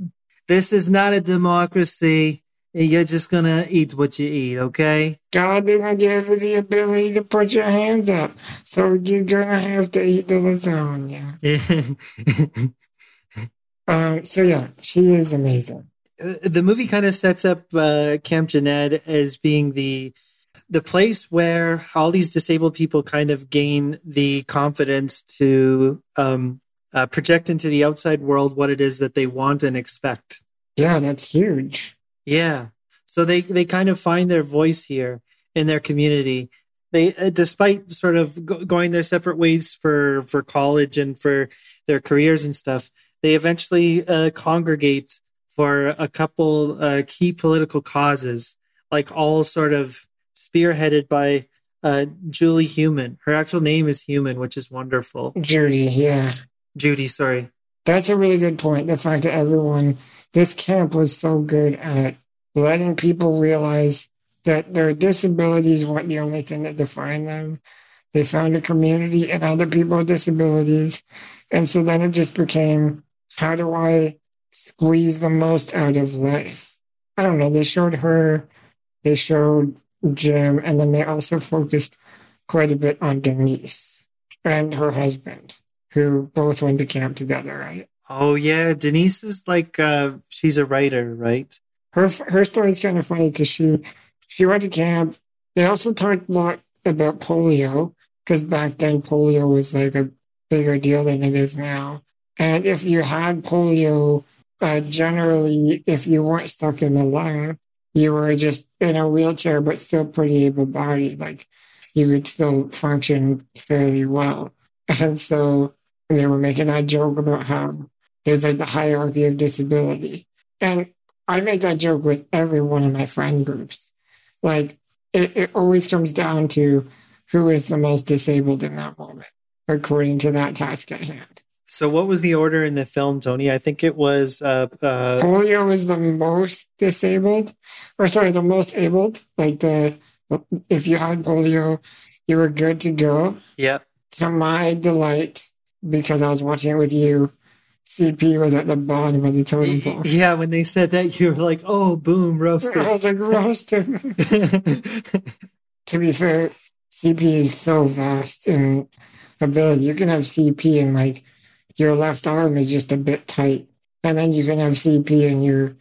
this is not a democracy. You're just going to eat what you eat, okay? God didn't give you the ability to put your hands up, so you're going to have to eat the lasagna. Uh, so yeah, she is amazing. Uh, the movie kind of sets up uh, Camp Jened as being the the place where all these disabled people kind of gain the confidence to um, uh, project into the outside world what it is that they want and expect. Yeah, that's huge. Yeah, so they they kind of find their voice here in their community. They, uh, despite sort of go- going their separate ways for for college and for their careers and stuff, they eventually uh, congregate for a couple uh, key political causes, like all sort of spearheaded by uh, Julie Human. Her actual name is Human, which is wonderful. Judy, yeah. Judy, sorry. That's a really good point. The fact that everyone, this camp was so good at letting people realize that their disabilities weren't the only thing that defined them. They found a community and other people with disabilities. And so then it just became how do I squeeze the most out of life? I don't know. They showed her, they showed Jim, and then they also focused quite a bit on Denise and her husband, who both went to camp together, right? Oh yeah, Denise is like uh she's a writer, right? Her her story is kind of funny because she she went to camp. They also talked a lot about polio because back then polio was like a bigger deal than it is now. And if you had polio, uh, generally, if you weren't stuck in the lab, you were just in a wheelchair, but still pretty able bodied. Like you could still function fairly well. And so they were making that joke about how there's like the hierarchy of disability. And I make that joke with every one of my friend groups. Like it, it always comes down to who is the most disabled in that moment, according to that task at hand. So, what was the order in the film, Tony? I think it was uh, uh, polio was the most disabled, or sorry, the most abled. Like the if you had polio, you were good to go. Yeah. To my delight, because I was watching it with you, CP was at the bottom of the totem pole. Yeah, when they said that, you were like, "Oh, boom, roasted." I was like, roasted. to be fair, CP is so vast in ability. You can have CP and like your left arm is just a bit tight. And then you can have CP and you're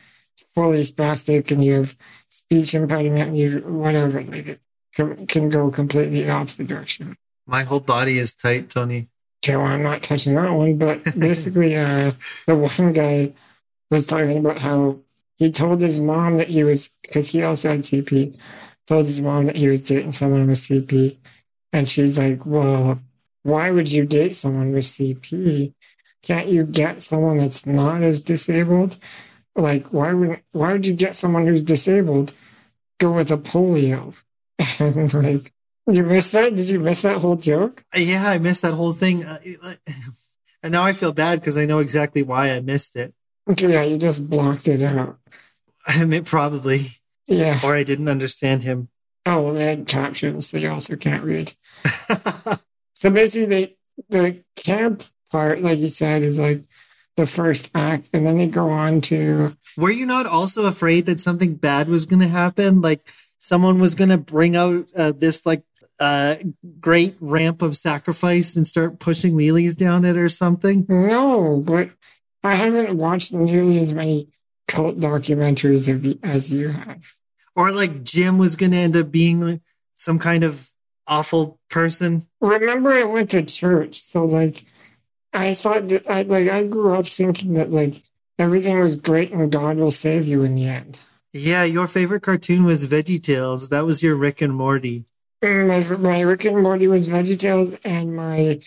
fully spastic and you have speech impediment and you whatever. Like it can, can go completely opposite direction. My whole body is tight, Tony. Okay, well, I'm not touching that one, but basically, uh, the one guy was talking about how he told his mom that he was, because he also had CP, told his mom that he was dating someone with CP. And she's like, well, why would you date someone with CP? Can't you get someone that's not as disabled? Like, why would why would you get someone who's disabled? Go with a polio. and like, you missed that? Did you miss that whole joke? Yeah, I missed that whole thing. Uh, and now I feel bad because I know exactly why I missed it. Okay, yeah, you just blocked it out. I mean, probably. Yeah. Or I didn't understand him. Oh, well, they had captions, so you also can't read. so basically, they, the camp part, like you said, is like the first act, and then they go on to. Were you not also afraid that something bad was going to happen? Like someone was going to bring out uh, this like uh, great ramp of sacrifice and start pushing wheelies down it or something? No, but I haven't watched nearly as many cult documentaries as you have. Or like Jim was going to end up being some kind of awful person. Remember, I went to church, so like I thought that I like I grew up thinking that like everything was great and God will save you in the end. Yeah, your favorite cartoon was Veggie Tales. That was your Rick and Morty. Mm, my my Rick and Morty was Veggie Tales, and my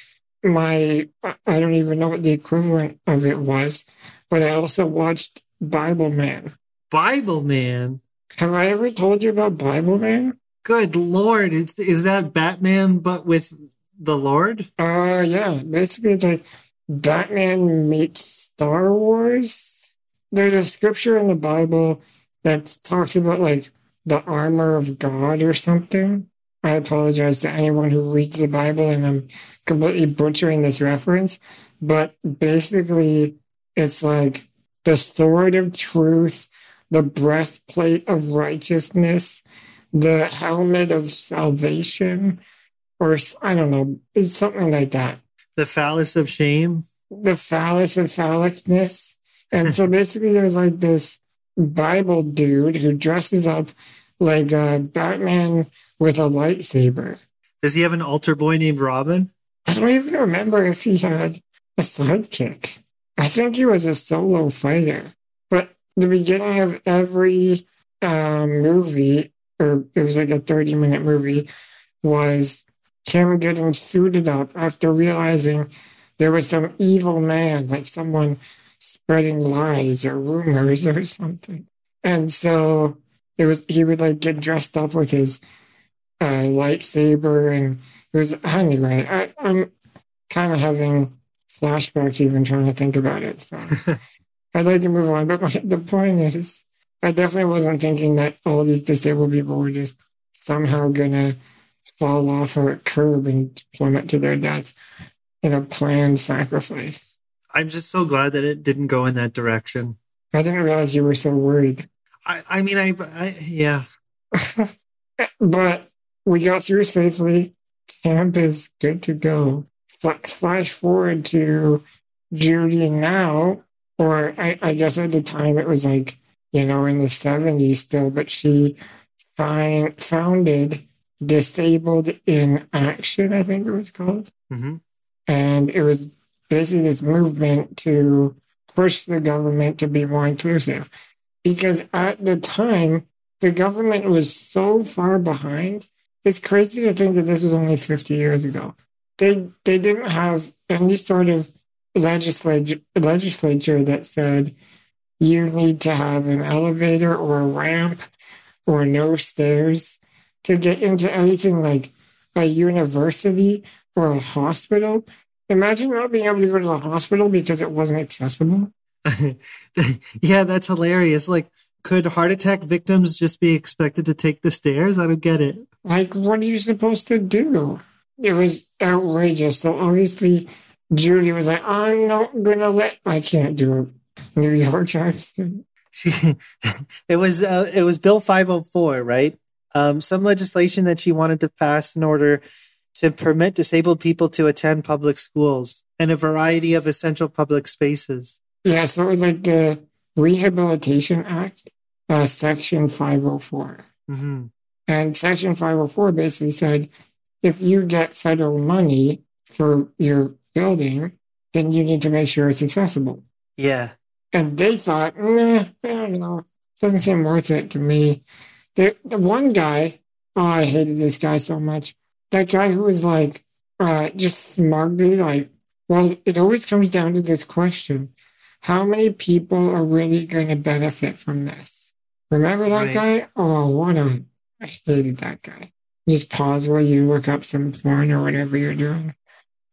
my I don't even know what the equivalent of it was, but I also watched Bible Man. Bible Man. Have I ever told you about Bible Man? Good lord, is is that Batman but with the Lord? Uh, yeah. Basically, it's like Batman meets Star Wars. There's a scripture in the Bible that talks about like the armor of God or something. I apologize to anyone who reads the Bible and I'm completely butchering this reference, but basically, it's like the sword of truth, the breastplate of righteousness, the helmet of salvation, or I don't know, something like that. The phallus of shame? The phallus of phallicness. And so basically, there's like this Bible dude who dresses up like a Batman with a lightsaber. Does he have an altar boy named Robin? I don't even remember if he had a sidekick. I think he was a solo fighter. But the beginning of every um, movie, or it was like a 30 minute movie, was him getting suited up after realizing there was some evil man, like someone spreading lies or rumors or something. And so it was he would like get dressed up with his uh, lightsaber and it was anyway. I, I'm kind of having flashbacks even trying to think about it. So I'd like to move on. But my, the point is, I definitely wasn't thinking that all these disabled people were just somehow gonna fall off a curb and plummet to their death in a planned sacrifice. I'm just so glad that it didn't go in that direction. I didn't realize you were so worried. I, I mean, I, I yeah. but we got through safely. Camp is good to go. flash forward to Judy now, or I, I guess at the time it was like, you know, in the 70s still, but she find, founded Disabled in Action, I think it was called. Mm-hmm. And it was basically this movement to push the government to be more inclusive. Because at the time, the government was so far behind. It's crazy to think that this was only 50 years ago. They they didn't have any sort of legislature legislature that said you need to have an elevator or a ramp or no stairs to get into anything like a university or a hospital. Imagine not being able to go to the hospital because it wasn't accessible. yeah, that's hilarious. Like, could heart attack victims just be expected to take the stairs? I don't get it. Like, what are you supposed to do? It was outrageous. So obviously, Judy was like, I'm not gonna let. I can't do it. New York accent. it was uh, it was Bill 504, right? Um, some legislation that she wanted to pass in order to permit disabled people to attend public schools and a variety of essential public spaces. Yeah, so it was like the Rehabilitation Act, uh, Section 504. Mm-hmm. And Section 504 basically said if you get federal money for your building, then you need to make sure it's accessible. Yeah. And they thought, nah, I don't know. Doesn't seem worth it to me. The, the one guy, oh, I hated this guy so much. That guy who was like, uh, just smartly like, well, it always comes down to this question how many people are really going to benefit from this? Remember that right. guy? Oh, what a, I hated that guy. Just pause while you look up some porn or whatever you're doing.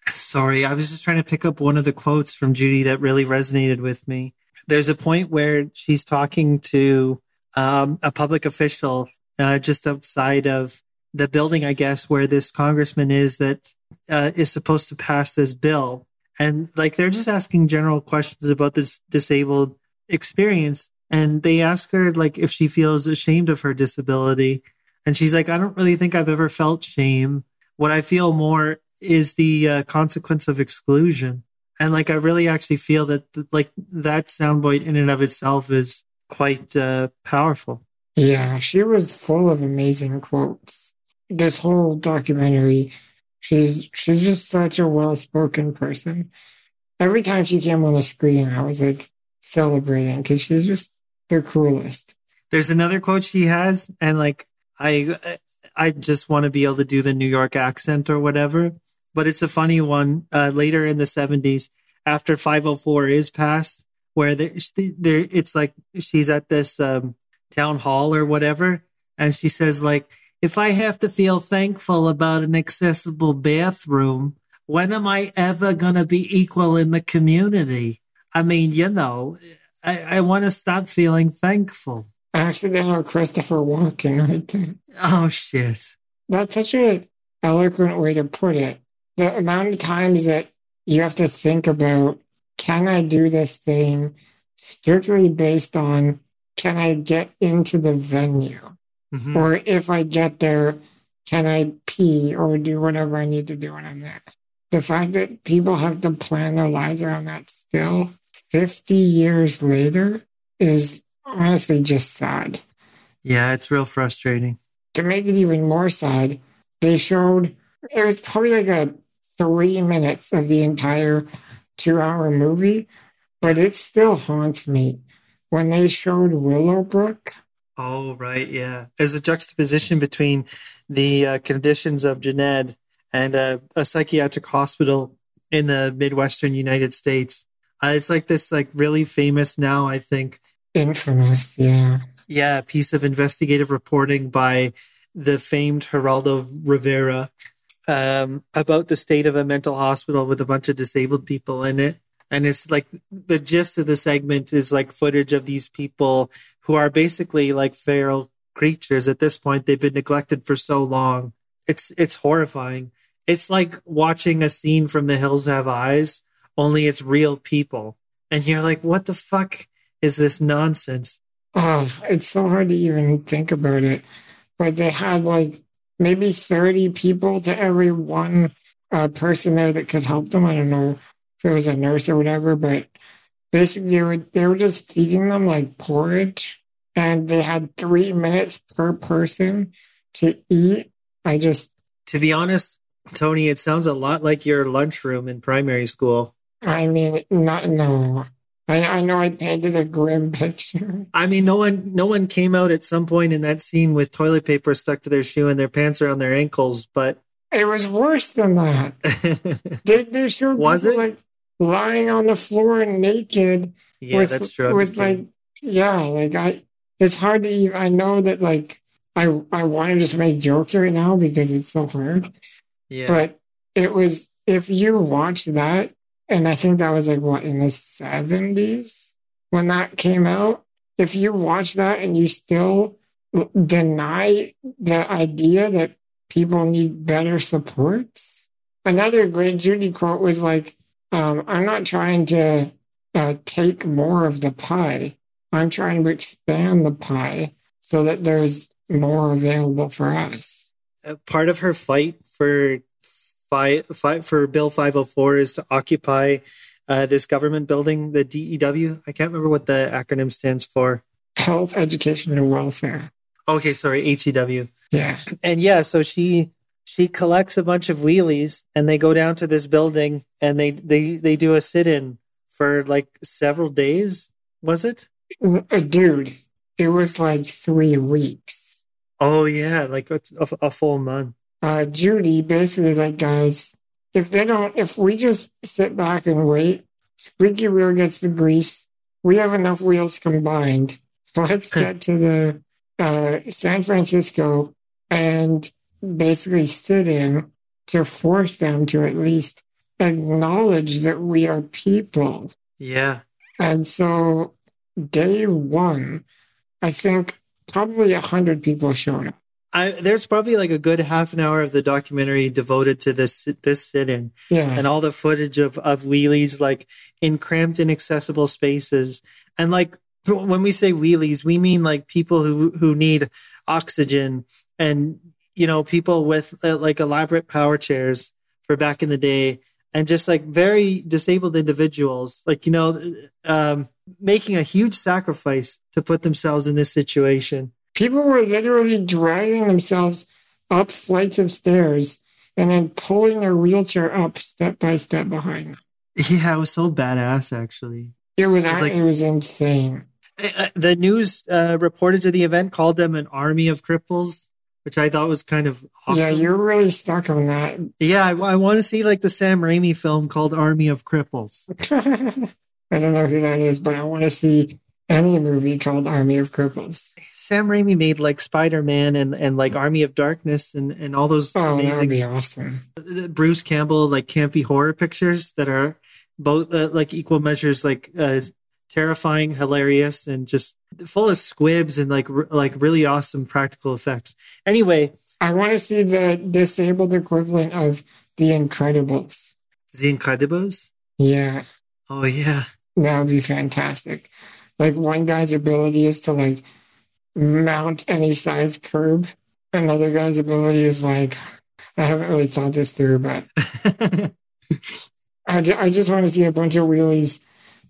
Sorry, I was just trying to pick up one of the quotes from Judy that really resonated with me. There's a point where she's talking to um, a public official uh, just outside of the building, I guess, where this congressman is that uh, is supposed to pass this bill. And like they're just asking general questions about this disabled experience. And they ask her like if she feels ashamed of her disability. And she's like, I don't really think I've ever felt shame. What I feel more is the uh, consequence of exclusion. And like, I really actually feel that like that soundbite in and of itself is quite uh, powerful. Yeah, she was full of amazing quotes. This whole documentary, she's she's just such a well-spoken person. Every time she came on the screen, I was like celebrating because she's just the coolest. There's another quote she has, and like I, I just want to be able to do the New York accent or whatever. But it's a funny one. Uh, later in the '70s, after 504 is passed, where there, there it's like she's at this um, town hall or whatever, and she says like, if I have to feel thankful about an accessible bathroom, when am I ever gonna be equal in the community? I mean, you know, I, I want to stop feeling thankful. Accidental Christopher Walken right there. Oh shit! That's such an eloquent way to put it. The amount of times that you have to think about can I do this thing strictly based on can I get into the venue? Mm-hmm. Or if I get there, can I pee or do whatever I need to do when I'm there? The fact that people have to plan their lives around that still 50 years later is honestly just sad. Yeah, it's real frustrating. To make it even more sad, they showed it was probably like a three minutes of the entire two hour movie, but it still haunts me. When they showed Willowbrook. Oh, right. Yeah. As a juxtaposition between the uh, conditions of Jened and uh, a psychiatric hospital in the Midwestern United States. Uh, it's like this, like really famous now, I think. Infamous. Yeah. Yeah. piece of investigative reporting by the famed Geraldo Rivera um, about the state of a mental hospital with a bunch of disabled people in it. And it's like the gist of the segment is like footage of these people who are basically like feral creatures at this point. They've been neglected for so long. It's it's horrifying. It's like watching a scene from The Hills Have Eyes, only it's real people. And you're like, what the fuck is this nonsense? Oh, it's so hard to even think about it. But they had like maybe 30 people to every one uh, person there that could help them. I don't know if it was a nurse or whatever, but basically they were, they were just feeding them like porridge and they had three minutes per person to eat. I just. To be honest, Tony, it sounds a lot like your lunchroom in primary school. I mean, not, no. I, I know I painted a grim picture. I mean, no one no one came out at some point in that scene with toilet paper stuck to their shoe and their pants around their ankles, but it was worse than that. they showed was it? Like, lying on the floor naked Yeah, with, that's true. With like kidding. yeah like i it's hard to even i know that like i i want to just make jokes right now because it's so hard yeah. but it was if you watch that and i think that was like what in the 70s when that came out? If you watch that and you still deny the idea that people need better supports? Another great judy quote was like um, i'm not trying to uh, take more of the pie. I'm trying to expand the pie so that there's more available for us. Uh, part of her fight for fight, fight for Bill 504 is to occupy uh, this government building, the DEW. I can't remember what the acronym stands for. health education and welfare Okay, sorry, HEW. yeah And yeah, so she she collects a bunch of wheelies and they go down to this building and they they they do a sit-in for like several days, was it? Uh, dude, it was like three weeks. Oh yeah, like a, a full month. Uh, Judy basically is like, guys, if they don't, if we just sit back and wait, squeaky wheel gets the grease. We have enough wheels combined. Let's get to the uh, San Francisco and basically sit in to force them to at least acknowledge that we are people. Yeah. And so day one, I think probably a hundred people showed up. I, there's probably like a good half an hour of the documentary devoted to this this sit-in. Yeah. and all the footage of of wheelies like in cramped inaccessible spaces. And like when we say wheelies we mean like people who who need oxygen and you know people with uh, like elaborate power chairs for back in the day and just like very disabled individuals. Like you know um making a huge sacrifice to put themselves in this situation People were literally dragging themselves up flights of stairs and then pulling their wheelchair up step by step behind them. yeah it was so badass actually It was, It was like- it was insane. Uh, the news uh, reported to the event called them an army of cripples, which I thought was kind of awesome. Yeah, you're really stuck on that. Yeah, I, want to see like the Sam Raimi film called Army of Cripples. I don't know who that is, but I want to see any movie called Army of Cripples. Sam Raimi made like Spider Man and, and like Army of Darkness and, and all those Oh, amazing be awesome. uh, Bruce Campbell like campy horror pictures that are both uh, like equal measures like uh, terrifying, hilarious, and just full of squibs and like r- like really awesome practical effects. Anyway, I want to see the disabled equivalent of The Incredibles. The Incredibles. Yeah, Oh yeah. that would be fantastic. Like one guy's ability is to like mount any size curb. Another guy's ability is like, I haven't really thought this through, but I, ju- I just want to see a bunch of wheelies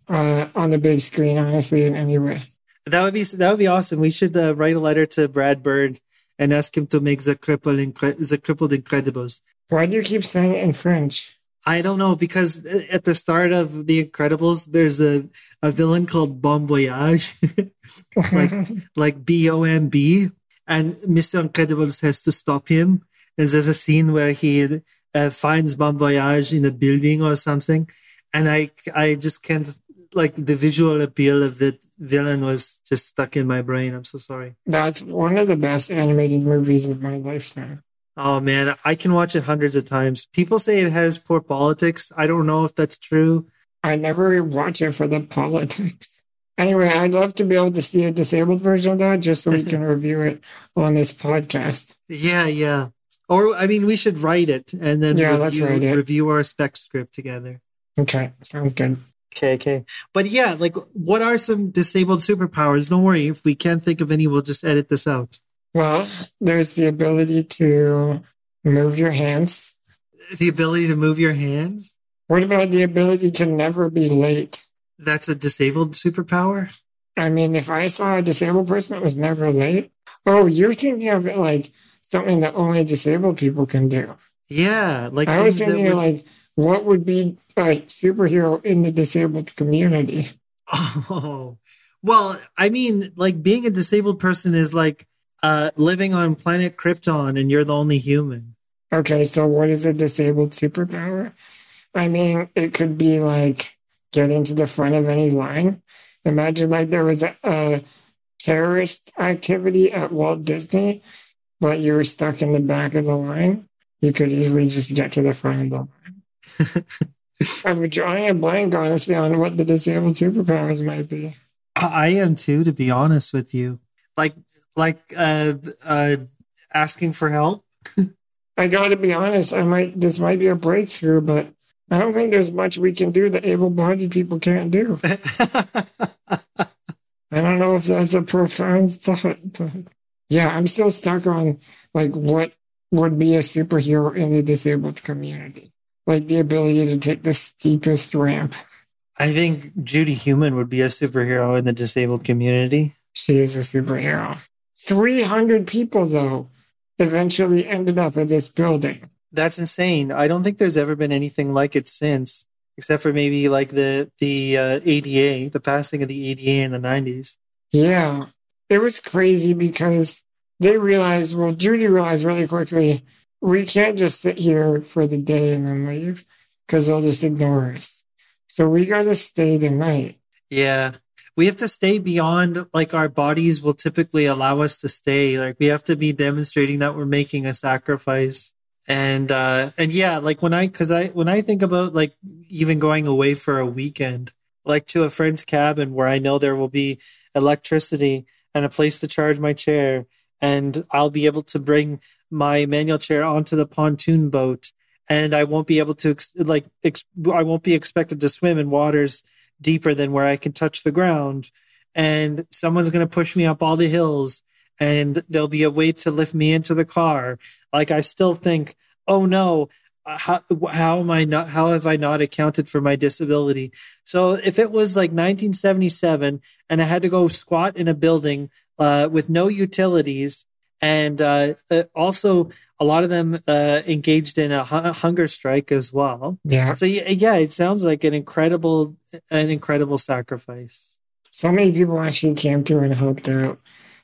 uh, on the big screen, honestly, in any way. That would be that would be awesome. We should uh, write a letter to Brad Bird and ask him to make the crippled incre- the crippled Incredibles. Why do you keep saying it in French? I don't know because at the start of the Incredibles, there's a, a villain called Bomb Voyage, like like B O M B, and Mister Incredibles has to stop him. And there's a scene where he uh, finds Bomb Voyage in a building or something, and I I just can't like the visual appeal of that villain was just stuck in my brain. I'm so sorry. That's one of the best animated movies of my lifetime. Oh man, I can watch it hundreds of times. People say it has poor politics. I don't know if that's true. I never watch it for the politics. Anyway, I'd love to be able to see a disabled version of that just so we can review it on this podcast. Yeah, yeah. Or I mean, we should write it and then Yeah, let's review, write it. review our spec script together. Okay, sounds good. Okay, okay. But yeah, like, what are some disabled superpowers? Don't worry, if we can't think of any, we'll just edit this out. Well, there's the ability to move your hands. The ability to move your hands. What about the ability to never be late? That's a disabled superpower. I mean, if I saw a disabled person that was never late, oh, you're thinking of it like something that only disabled people can do. Yeah, like I was thinking would- like, what would be a superhero in the disabled community? Oh, well, I mean, like being a disabled person is like uh, living on planet Krypton and you're the only human. Okay, so what is a disabled superpower? I mean, it could be like getting to the front of any line. Imagine like there was a, a terrorist activity at Walt Disney, but you were stuck in the back of the line. You could easily just get to the front of the line. I'm drawing a blank, honestly, on what the disabled superpowers might be. I am too, to be honest with you. Like, like, uh, uh, asking for help. I got to be honest. I might. This might be a breakthrough, but I don't think there's much we can do that able-bodied people can't do. I don't know if that's a profound thought, but yeah, I'm still stuck on like what would be a superhero in the disabled community, like the ability to take the steepest ramp. I think Judy Heumann would be a superhero in the disabled community. She is a superhero. 300 people, though, eventually ended up at this building. That's insane. I don't think there's ever been anything like it since, except for maybe like the the uh, ADA, the passing of the ADA in the 90s. Yeah, it was crazy because they realized, well, Judy realized really quickly, we can't just sit here for the day and then leave because they'll just ignore us. So we got to stay the night. Yeah. We have to stay beyond like our bodies will typically allow us to stay. Like we have to be demonstrating that we're making a sacrifice. And uh and yeah, like when I cuz I when I think about like even going away for a weekend, like to a friend's cabin where I know there will be electricity and a place to charge my chair and I'll be able to bring my manual chair onto the pontoon boat and I won't be able to ex- like ex- I won't be expected to swim in waters deeper than where I can touch the ground. And someone's going to push me up all the hills and there'll be a way to lift me into the car. Like I still think oh no how, how am I not how have I not accounted for my disability? So if it was like 1977 and I had to go squat in a building uh, with no utilities and uh, uh, also a lot of them uh, engaged in a hu- hunger strike as well. Yeah. So yeah, yeah, it sounds like an incredible, an incredible sacrifice. So many people actually came to and helped out.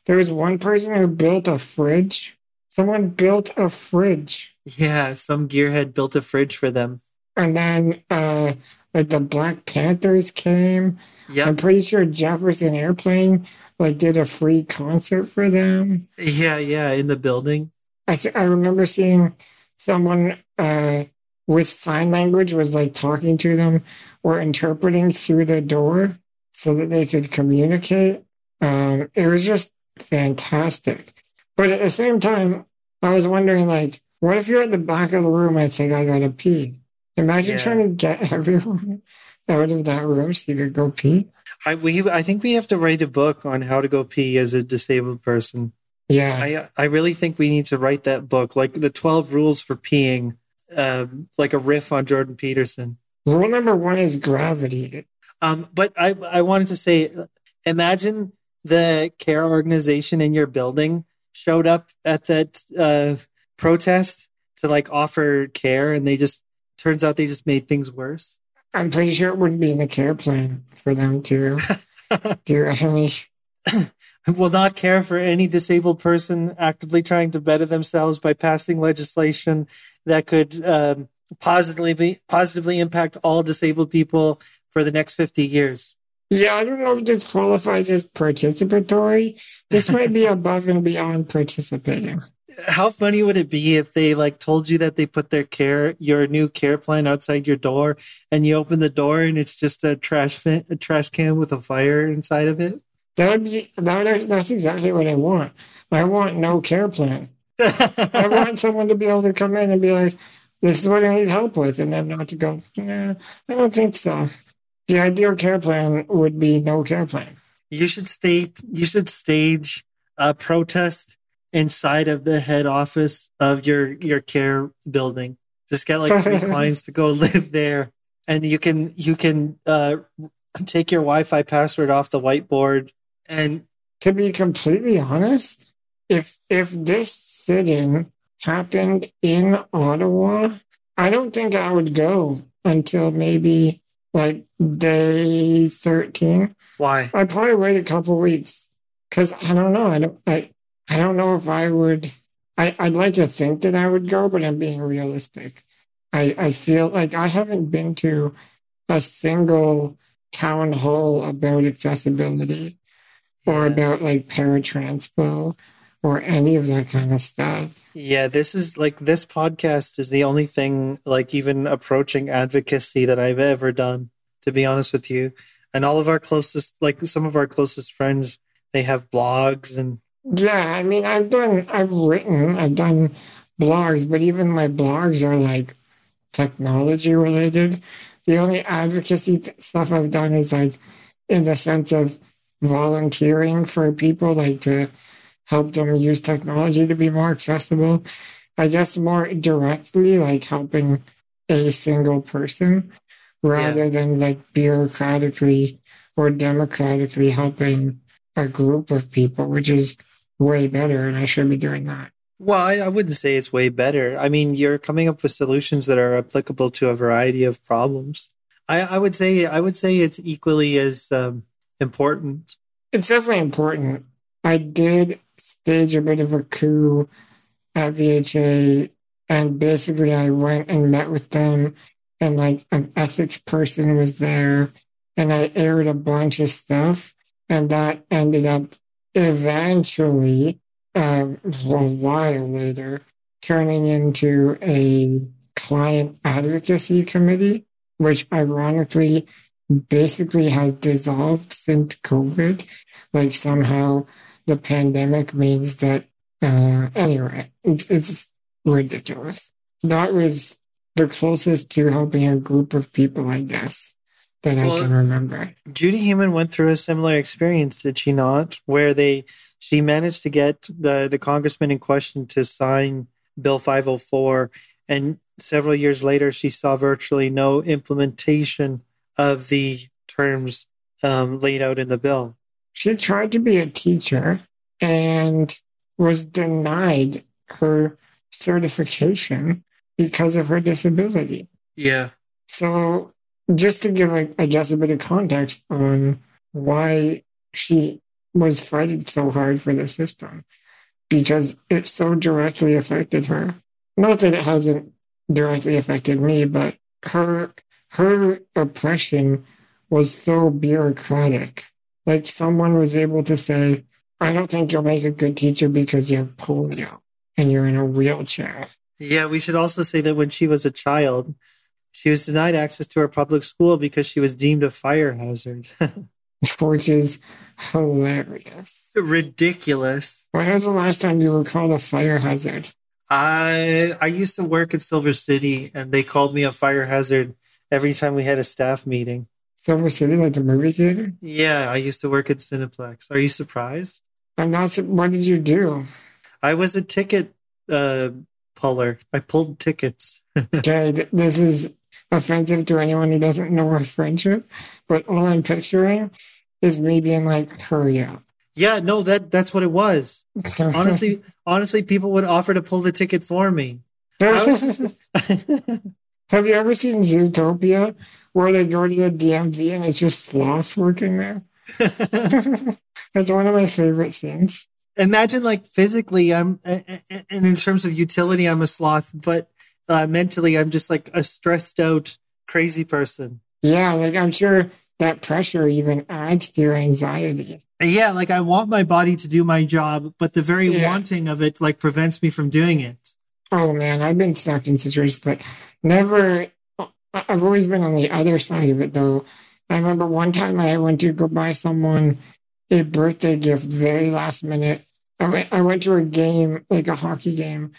There was one person who built a fridge. Someone built a fridge. Yeah, some gearhead built a fridge for them. And then uh like the Black Panthers came. Yep. I'm pretty sure Jefferson Airplane like did a free concert for them. Yeah, yeah, in the building. I th- I remember seeing someone uh with sign language was like talking to them or interpreting through the door so that they could communicate. Um, it was just fantastic. But at the same time, I was wondering, like, what if you're at the back of the room and say, I gotta pee? Imagine Yeah. trying to get everyone out of that room so you could go pee. I we I think we have to write a book on how to go pee as a disabled person. Yeah. I I really think we need to write that book, like the twelve rules for peeing, um, like a riff on Jordan Peterson. Rule number one is gravity. Um, but I I wanted to say, imagine the care organization in your building showed up at that uh, protest to like offer care, and they just turns out they just made things worse. I'm pretty sure it wouldn't be in the care plan for them to do any. will not care for any disabled person actively trying to better themselves by passing legislation that could um, positively positively impact all disabled people for the next 50 years. Yeah, I don't know if this qualifies as participatory. This might be above and beyond participating. How funny would it be if they like told you that they put their care your new care plan outside your door and you open the door and it's just a trash fin- a trash can with a fire inside of it? That would be that would, that's exactly what I want. I want no care plan. I want someone to be able to come in and be like, "This is what I need help with," and then not to go. Nah, I don't think so. The ideal care plan would be no care plan. You should state you should stage a protest inside of the head office of your your care building. Just get like three clients to go live there, and you can you can uh, take your Wi-Fi password off the whiteboard. And To be completely honest, if if this sit-in happened in Ottawa, I don't think I would go until maybe like day thirteen. why? I'd probably wait a couple weeks because I don't know. I don't. I, I don't know if I would. I, I'd like to think that I would go, but I'm being realistic. I, I feel like I haven't been to a single town hall about accessibility or about like paratranspo or any of that kind of stuff. Yeah, this is like this podcast is the only thing like even approaching advocacy that I've ever done, to be honest with you. And all of our closest, like some of our closest friends, they have blogs and Yeah, I mean, I've done, I've written, I've done blogs, but even my blogs are like technology related. The only advocacy stuff I've done is like in the sense of volunteering for people, like to help them use technology to be more accessible. I guess more directly, like helping a single person rather than like bureaucratically or democratically helping a group of people, which is way better, and I should be doing that. Well, I, I wouldn't say it's way better. I mean, you're coming up with solutions that are applicable to a variety of problems. I, I would say I would say it's equally as um, important. It's definitely important. I did stage a bit of a coup at VHA, and basically I went and met with them, and like an ethics person was there, and I aired a bunch of stuff, and that ended up eventually, um, a while later, turning into a client advocacy committee, which ironically basically has dissolved since COVID. Like somehow the pandemic means that, uh, anyway, it's, it's ridiculous. That was the closest to helping a group of people, I guess, that I can remember. Judy Heumann went through a similar experience, did she not? Where they she managed to get the the congressman in question to sign Bill 504 and several years later she saw virtually no implementation of the terms um, laid out in the bill. She tried to be a teacher and was denied her certification because of her disability. Yeah. So, just to give, I guess, a bit of context on why she was fighting so hard for the system, because it so directly affected her. Not that it hasn't directly affected me, but her her oppression was so bureaucratic. Like someone was able to say, "I don't think you'll make a good teacher because you have polio and you're in a wheelchair." Yeah, we should also say that when she was a child, she was denied access to her public school because she was deemed a fire hazard. which is hilarious. Ridiculous. When was the last time you were called a fire hazard? I I used to work at Silver City and they called me a fire hazard every time we had a staff meeting. Silver City, like the movie theater? Yeah, I used to work at Cineplex. Are you surprised? I'm not. What did you do? I was a ticket uh, puller. I pulled tickets. Okay, th- this is offensive to anyone who doesn't know our friendship, but all I'm picturing is me being like, "Hurry up!" Yeah, no, that that's what it was. Honestly, honestly, people would offer to pull the ticket for me. I was- have you ever seen Zootopia, where they go to the DMV and it's just sloths working there? That's one of my favorite scenes. Imagine like physically, I'm, and in terms of utility, I'm a sloth, but uh, mentally, I'm just like a stressed out, crazy person. Yeah, like I'm sure that pressure even adds to your anxiety. Yeah, like I want my body to do my job, but the very Yeah. wanting of it like prevents me from doing it. Oh man, I've been stuck in situations like never. I've always been on the other side of it though. I remember one time I went to go buy someone a birthday gift very last minute. I went, I went to a game, like a hockey game,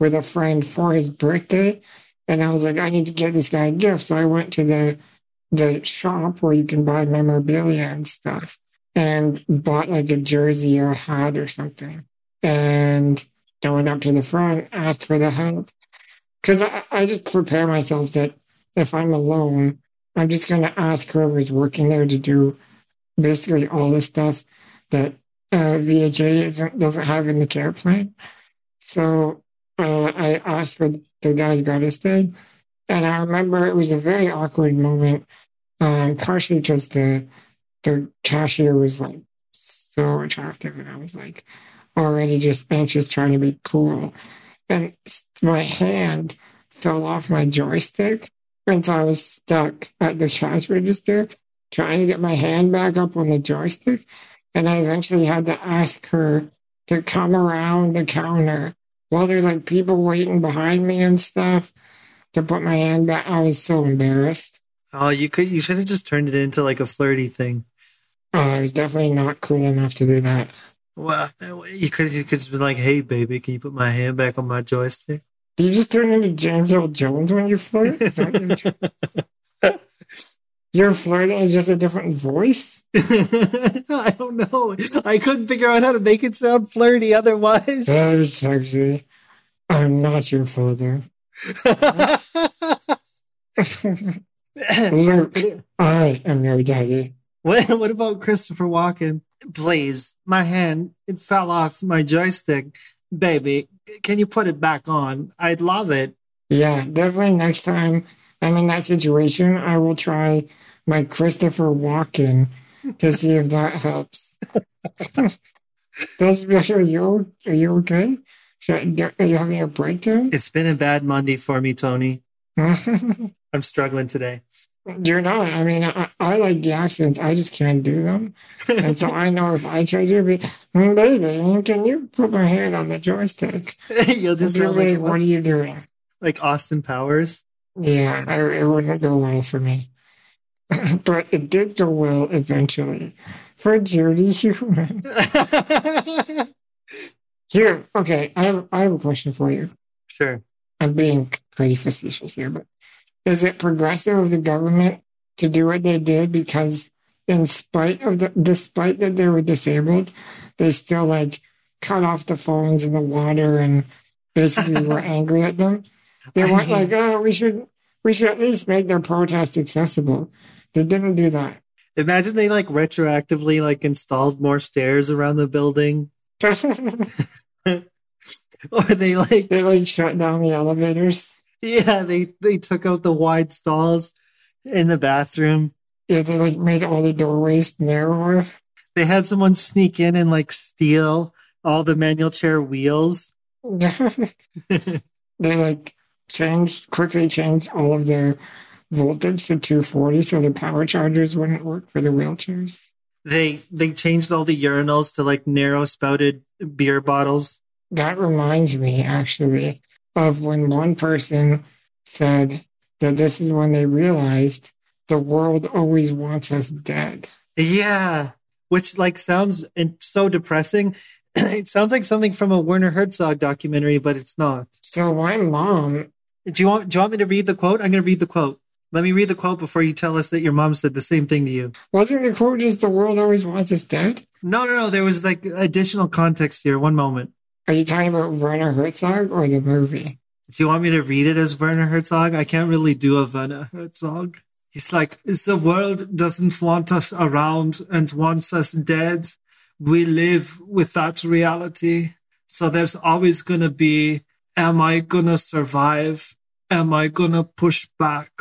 with a friend for his birthday, and I was like, I need to get this guy a gift. So I went to the the shop where you can buy memorabilia and stuff, and bought like a jersey or a hat or something. And I went up to the front, asked for the help. Because I, I just prepare myself that if I'm alone, I'm just going to ask whoever's working there to do basically all the stuff that uh, VHA isn't, doesn't have in the care plan. So uh, I asked for the guy got us there. And I remember it was a very awkward moment, um, partially because the, the cashier was like so attractive. And I was like, already just anxious trying to be cool. And my hand fell off my joystick. And so I was stuck at the cash register trying to get my hand back up on the joystick. And I eventually had to ask her to come around the counter while there's like people waiting behind me and stuff to put my hand back. I was so embarrassed. Oh, you could you should have just turned it into like a flirty thing. Oh, I was definitely not cool enough to do that. Well, you could you could just be like, "Hey, baby, can you put my hand back on my joystick?" Do you just turn into James Earl Jones when you flirt? Is that your, your flirting is just a different voice? I don't know. I couldn't figure out how to make it sound flirty otherwise. That is sexy. I'm not your father. Luke, I am your daddy. what, what about Christopher Walken? Please, my hand, it fell off my joystick. Baby, can you put it back on? I'd love it. Yeah, definitely next time I'm in that situation, I will try my Christopher Walken to see if that helps. Does, are you are you okay? Should, are you having a breakdown? It's been a bad Monday for me, Tony. I'm struggling today. You're not. I mean, I, I like the accents. I just can't do them. And so I know if I try to be, "Mm, baby, can you put my hand on the joystick? You'll just Be like, like, what are you doing? like Austin Powers. Yeah, I, it wouldn't go well for me. but it did go well eventually for Judy Heumann. Here, okay, I have, I have a question for you. sure. I'm being pretty facetious here, but is it progressive of the government to do what they did because, in spite of the, despite that they were disabled, they still like cut off the phones and the water and basically were angry at them? They weren't like, oh, we should, we should at least make their protest accessible. They didn't do that. Imagine they like retroactively like installed more stairs around the building, or they like they like shut down the elevators. Yeah they they took out the wide stalls in the bathroom. Yeah, they like made all the doorways narrower. They had someone sneak in and like steal all the manual chair wheels. they like changed quickly changed all of their voltage to 240 so the power chargers wouldn't work for the wheelchairs. They they changed all the urinals to like narrow spouted beer bottles. That reminds me actually of when one person said that this is when they realized the world always wants us dead. Yeah, which like sounds so depressing. it sounds like something from a Werner Herzog documentary, but it's not. So my mom, Do you want do you want me to read the quote? I'm going to read the quote. Let me read the quote before you tell us that your mom said the same thing to you. wasn't the quote just the world always wants us dead? No, no, no. There was like additional context here. One moment. Are you talking about Werner Herzog or the movie? Do you want me to read it as Werner Herzog? I can't really do a Werner Herzog. He's like, the world doesn't want us around and wants us dead. We live with that reality. So there's always going to be, am I going to survive? Am I going to push back?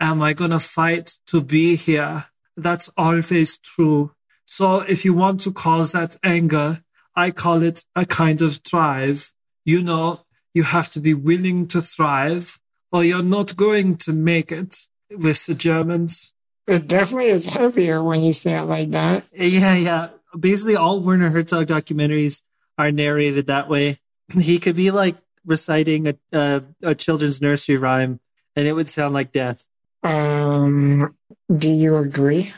Am I going to fight to be here? That's always true. So if you want to cause that anger, I call it a kind of drive. You know, you have to be willing to thrive or you're not going to make it with the Germans. It definitely is heavier when you say it like that. Yeah, yeah. Basically, all Werner Herzog documentaries are narrated that way. He could be like reciting a, a, a children's nursery rhyme and it would sound like death. Um, do you agree?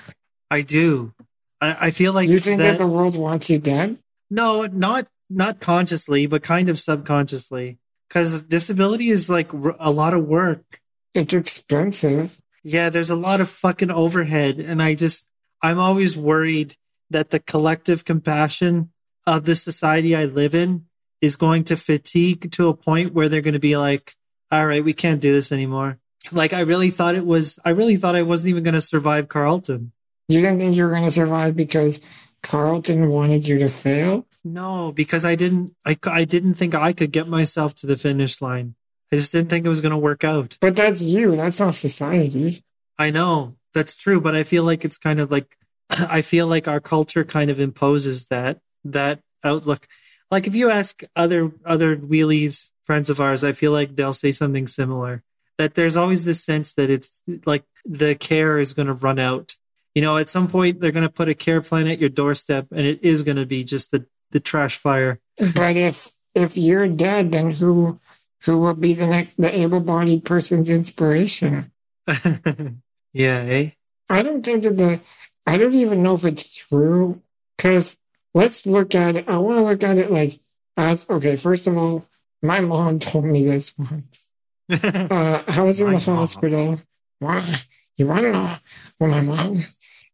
I do. I, I feel like you think that, that, the world wants you dead? No, not not consciously, but kind of subconsciously. Because disability is like r- a lot of work. It's expensive. Yeah, there's a lot of fucking overhead. And I just, I'm always worried that the collective compassion of the society I live in is going to fatigue to a point where they're going to be like, all right, we can't do this anymore. Like, I really thought it was, I really thought I wasn't even going to survive Carleton. You didn't think you were going to survive because Carleton wanted you to fail? No, because I didn't, I, I didn't think I could get myself to the finish line. I just didn't think it was going to work out. But that's you. That's not society. I know that's true, but I feel like it's kind of like I feel like our culture kind of imposes that that outlook. Like if you ask other other wheelies friends of ours, I feel like they'll say something similar. That there's always this sense that it's like the care is going to run out. You know, at some point they're going to put a care plan at your doorstep, and it is going to be just the the trash fire. But if if you're dead, then who who will be the next the able-bodied person's inspiration? yeah, eh? I don't think that the I don't even know if it's true because let's look at it. I want to look at it like as okay. First of all, my mom told me this once. Uh, I was in My the mom. hospital. Why? You want to know? Well, my mom.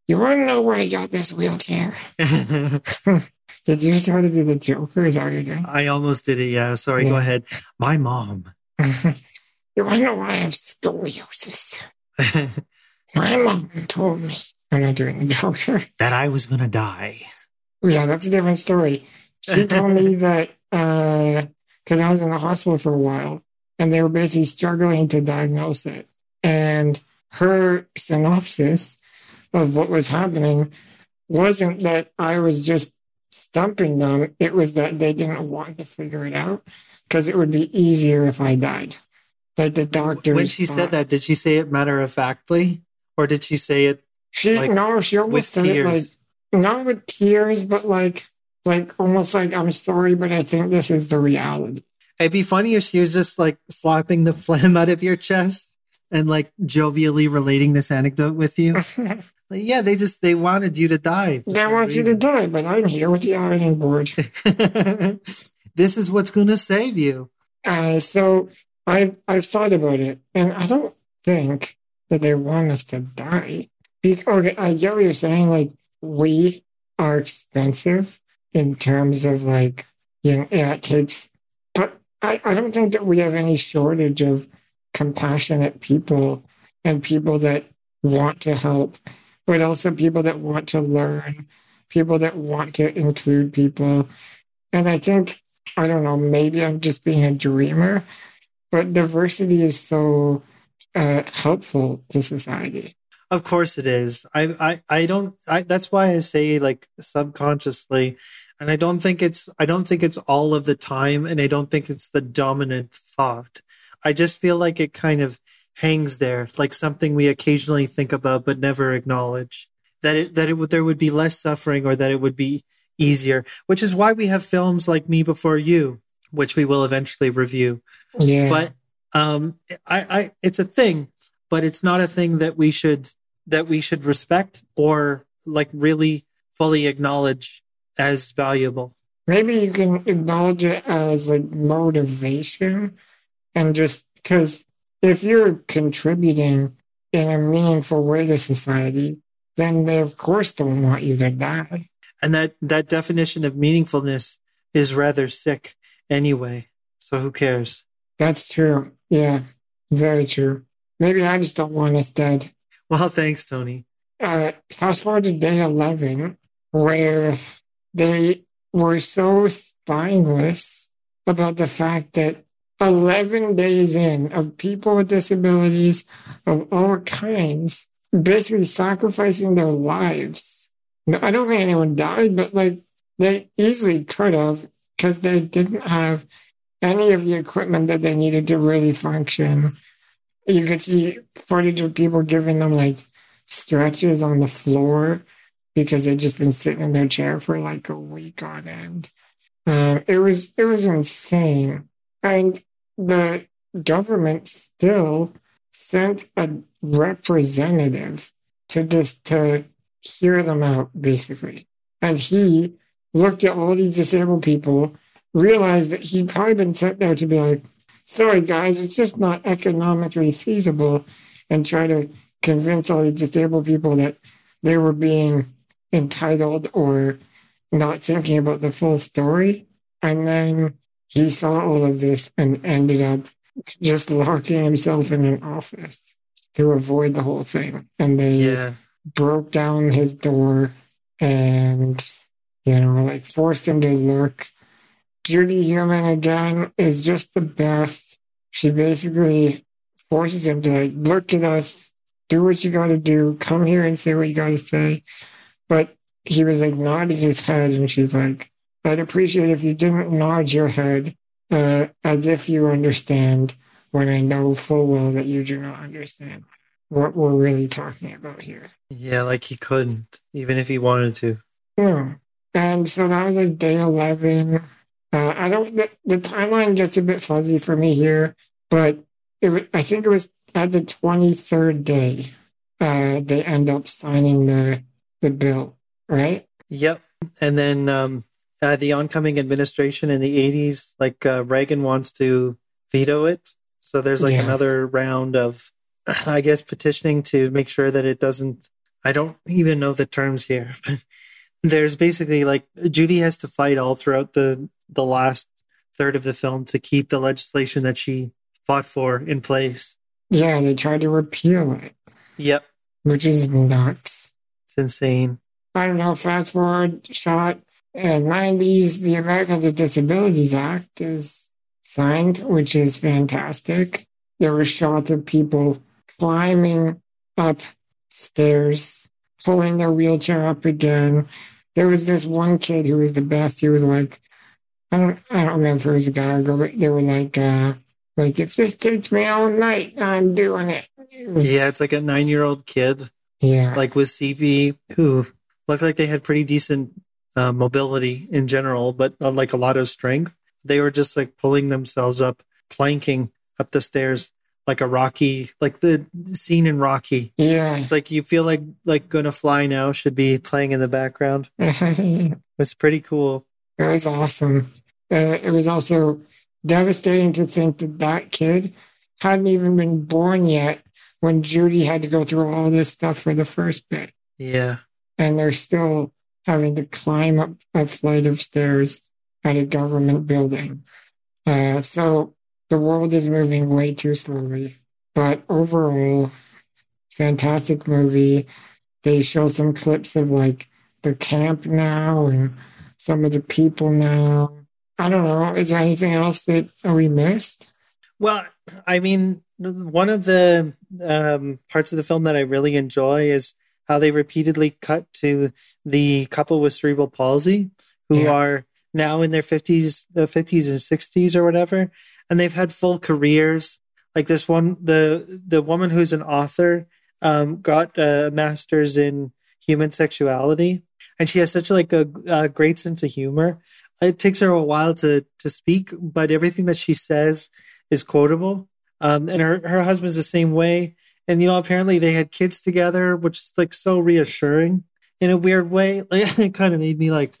You want to know where I got this wheelchair? Did you start to do the Joker? Is that what you're doing? I almost did it. Yeah, sorry. Go ahead. My mom. you want to know why I have scoliosis? My mom told me. I'm not doing the Joker. that I was gonna die. Yeah, that's a different story. She told me that uh, because I was in the hospital for a while and they were basically struggling to diagnose it. And her synopsis of what was happening wasn't that I was just stumping them, it was that they didn't want to figure it out because it would be easier if I died. Like the doctors. when she said that, did she say it matter of factly, or did she say it she like, no, she with said it like not with tears, but like like almost like I'm sorry, but I think this is the reality. It'd be funny if she was just like slapping the phlegm out of your chest and like jovially relating this anecdote with you. Like, yeah, they just they wanted you to die. they want you to die, but I'm here with the ironing board. this is what's going to save you. Uh, so I've I've thought about it, and I don't think that they want us to die. Because, okay, I get what you're saying. Like we are expensive in terms of like you know yeah, it takes, but I I don't think that we have any shortage of compassionate people and people that want to help, but also people that want to learn, people that want to include people, and I think I don't know, maybe I'm just being a dreamer, but diversity is so uh, helpful to society. Of course it is. I I I don't I that's why I say like subconsciously and I don't think it's I don't think it's all of the time and I don't think it's the dominant thought. I just feel like it kind of hangs there like something we occasionally think about but never acknowledge. That it that it would there would be less suffering or that it would be easier, which is why we have films like Me Before You, which we will eventually review Yeah. but um I, I it's a thing but it's not a thing that we should that we should respect or like really fully acknowledge as valuable maybe you can acknowledge it as like motivation and just because if you're contributing in a meaningful way to society, then they of course don't want you to die. and that that definition of meaningfulness is rather sick anyway so who cares That's true. Yeah, very true. Maybe I just don't want us dead. well thanks tony uh, fast forward to day 11, where they were so spineless about the fact that 11 days in of people with disabilities of all kinds basically sacrificing their lives. I don't think anyone died, but like they easily could have because they didn't have any of the equipment that they needed to really function. You could see footage of people giving them like stretches on the floor because they'd just been sitting in their chair for like a week on end. Uh, it was it was insane, and the government still sent a representative to just to hear them out, basically. And he looked at all these disabled people, realized that he'd probably been sent there to be like, "Sorry guys, it's just not economically feasible," and try to convince all these disabled people that they were being entitled or not thinking about the full story. And then he saw all of this and ended up just locking himself in an office to avoid the whole thing. And they yeah broke down his door and, you know, like forced him to look. Judy Heumann again is just the best. She basically forces him to like, look at us, do what you gotta do, come here and say what you gotta say. But he was like nodding his head, and she's like, I'd appreciate if you didn't nod your head uh, as if you understand when I know full well that you do not understand what we're really talking about here. Yeah, like he couldn't, even if he wanted to. Yeah. And so that was like day 11. Uh, I don't, the, the timeline gets a bit fuzzy for me here, but it, I think it was at the 23rd day, uh, they end up signing the, the bill, right? Yep. And then um, uh, the oncoming administration in the 80s, like uh, Reagan wants to veto it. So there's like Yeah. another round of, I guess, petitioning to make sure that it doesn't. I don't even know the terms here. But there's basically like Judy has to fight all throughout the the last third of the film to keep the legislation that she fought for in place. Yeah, they tried to repeal it, Yep. which is nuts. It's insane. I don't know, fast forward shot in 90s, the Americans with Disabilities Act is signed, which is fantastic. There were shots of people climbing up stairs, pulling their wheelchair up again. There was this one kid who was the best. He was like, I don't, I don't remember if it was a guy or girl, but they were like, uh, like if this takes me all night, I'm doing it. It was- Yeah, it's like a nine year old kid yeah. like with CP, who looked like they had pretty decent uh, mobility in general, but uh, like a lot of strength. They were just like pulling themselves up, planking up the stairs like a Rocky, like the scene in Rocky. yeah. It's like you feel like like Gonna Fly Now should be playing in the background. It's pretty cool. It was awesome. Uh, it was also devastating to think that that kid hadn't even been born yet when Judy had to go through all this stuff for the first bit. Yeah, And they're still having to climb up a flight of stairs at a government building. Uh, so the world is moving way too slowly. But overall, fantastic movie. They show some clips of like the camp now and some of the people now. I don't know. Is there anything else that we missed? Well, I mean, one of the um, parts of the film that I really enjoy is how they repeatedly cut to the couple with cerebral palsy who Yeah. are now in their 50s, uh, 50s and 60s or whatever, and they've had full careers. Like this one, the the woman who's an author um, got a master's in human sexuality, and she has such like a, a great sense of humor. It takes her a while to to speak, but everything that she says is quotable. Um, and her, her husband's the same way. And, you know, apparently they had kids together, which is like so reassuring in a weird way. Like, it kind of made me like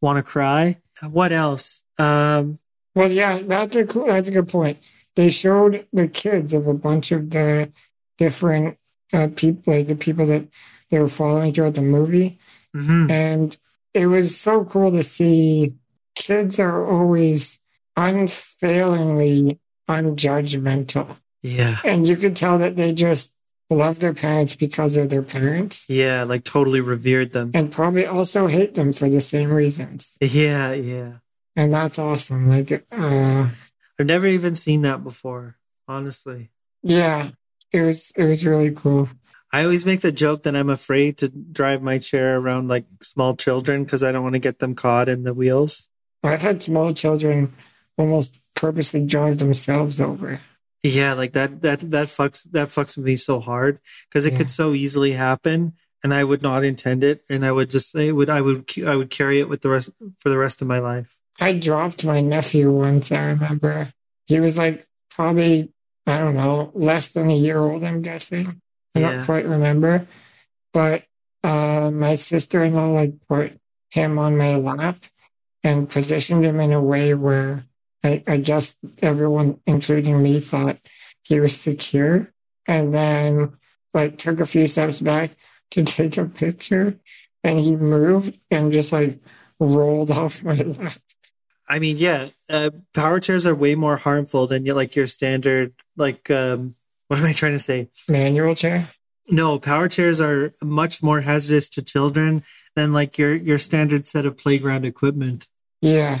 want to cry. What else? Um, Well, yeah, that's a cool, that's a good point. They showed the kids of a bunch of the different uh, people, like the people that they were following throughout the movie, mhm. and it was so cool to see. Kids are always unfailingly unjudgmental, Yeah. and you could tell that they just love their parents because of their parents, Yeah. Like totally revered them. and probably also hate them for the same reasons. Yeah. Yeah. And that's awesome. Like, uh, I've never even seen that before, honestly. yeah, it was it was really cool. I always make the joke that I'm afraid to drive my chair around like small children because I don't want to get them caught in the wheels. I've had small children almost purposely drive themselves over. Yeah, like that that that fucks that fucks with me so hard because it Yeah. could so easily happen and I would not intend it and I would just say would I would I would carry it with the rest for the rest of my life. I dropped my nephew once, I remember. He was like probably, I don't know, less than a year old, I'm guessing. I Yeah. don't quite remember. But uh, my sister in law like put him on my lap and positioned him in a way where I, I guess everyone, including me, thought he was secure. And then like took a few steps back to take a picture and he moved and just like rolled off my lap. I mean, yeah, uh, power chairs are way more harmful than like your standard like um what am I trying to say? Manual chair. No, power chairs are much more hazardous to children than like your your standard set of playground equipment. Yeah.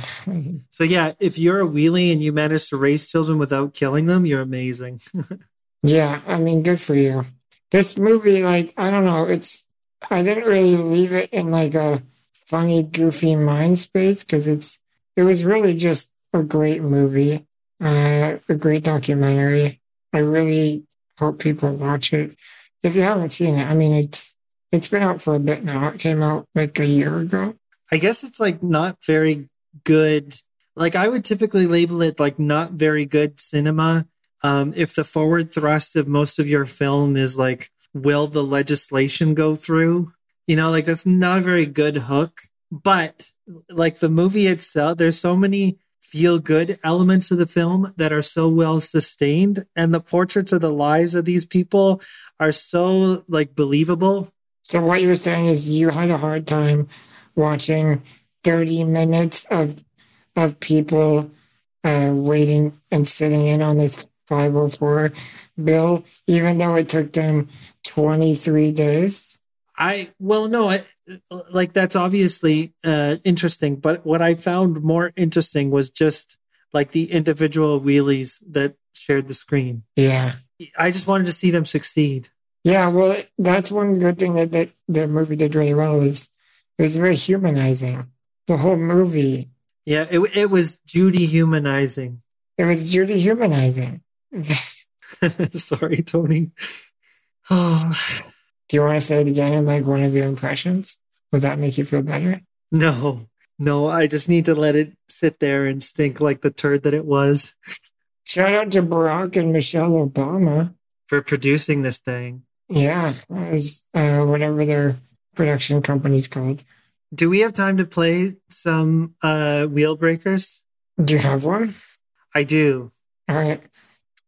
So yeah, if you're a wheelie and you manage to raise children without killing them, you're amazing. Yeah. I mean, good for you. This movie, like, I don't know, it's, I didn't really leave it in like a funny, goofy mind space because it's, it was really just a great movie, uh, a great documentary. I really hope people watch it. If you haven't seen it, I mean, it's it's been out for a bit now. It came out like a year ago. I guess it's like not very good. Like I would typically label it like not very good cinema. Um, if the forward thrust of most of your film is like, will the legislation go through? You know, like that's not a very good hook. But like the movie itself, there's so many feel good elements of the film that are so well sustained, and the portraits of the lives of these people are so like believable. So what you're saying is you had a hard time watching 30 minutes of of people uh, waiting and sitting in on this 504 bill, even though it took them 23 days. I well, no, I like that's obviously uh, interesting, but what I found more interesting was just like the individual wheelies that shared the screen. Yeah. I just wanted to see them succeed. Yeah, well, that's one good thing that, that the movie did really well is it was very humanizing. The whole movie. Yeah, it it was Judy humanizing. It was Judy humanizing. Sorry, Tony. Oh. Do you want to say it again in like one of your impressions? Would that make you feel better? No, no, I just need to let it sit there and stink like the turd that it was. Shout out to Barack and Michelle Obama for producing this thing. Yeah, as uh, whatever their production company's called. Do we have time to play some uh, wheel breakers? Do you have one? I do. All right.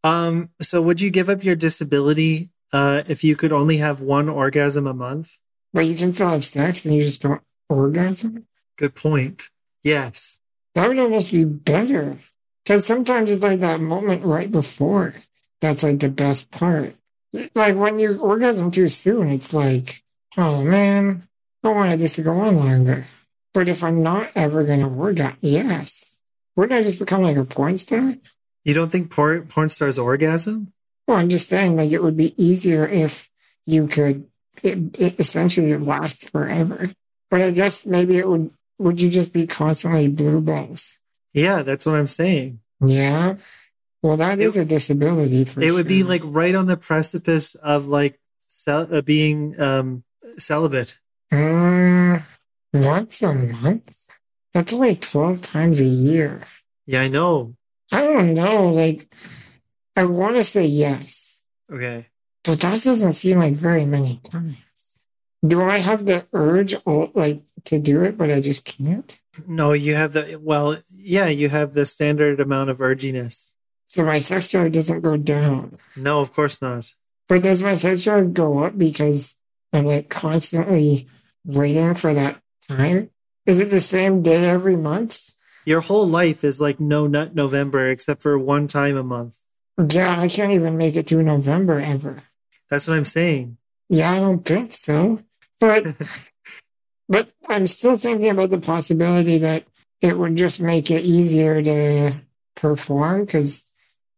Um. So, would you give up your disability uh, if you could only have one orgasm a month? But you can still have sex and you just don't orgasm? Good point. Yes. That would almost be better. Because sometimes it's like that moment right before that's like the best part. Like when you orgasm too soon, it's like, oh man, I wanted this to go on longer. But if I'm not ever going to orgasm, yes. Wouldn't I just become like a porn star? You don't think porn, porn stars orgasm? Well, I'm just saying, like, it would be easier if you could, it, it essentially last forever. But I guess maybe it would, would you just be constantly blue balls? Yeah, that's what I'm saying. Yeah. Well, that it, is a disability for It sure. would be like right on the precipice of like cel- uh, being um, celibate. Uh, once a month? That's only 12 times a year. Yeah, I know. I don't know. Like, I want to say yes. Okay. But that doesn't seem like very many times. Do I have the urge, like, to do it, but I just can't? No, you have the, well, yeah, you have the standard amount of urginess. So my sex drive doesn't go down. No, of course not. But does my sex drive go up because I'm like constantly waiting for that time? Is it the same day every month? Your whole life is like no nut November except for one time a month. Yeah, I can't even make it to November ever. That's what I'm saying. Yeah, I don't think so. But but I'm still thinking about the possibility that it would just make it easier to perform because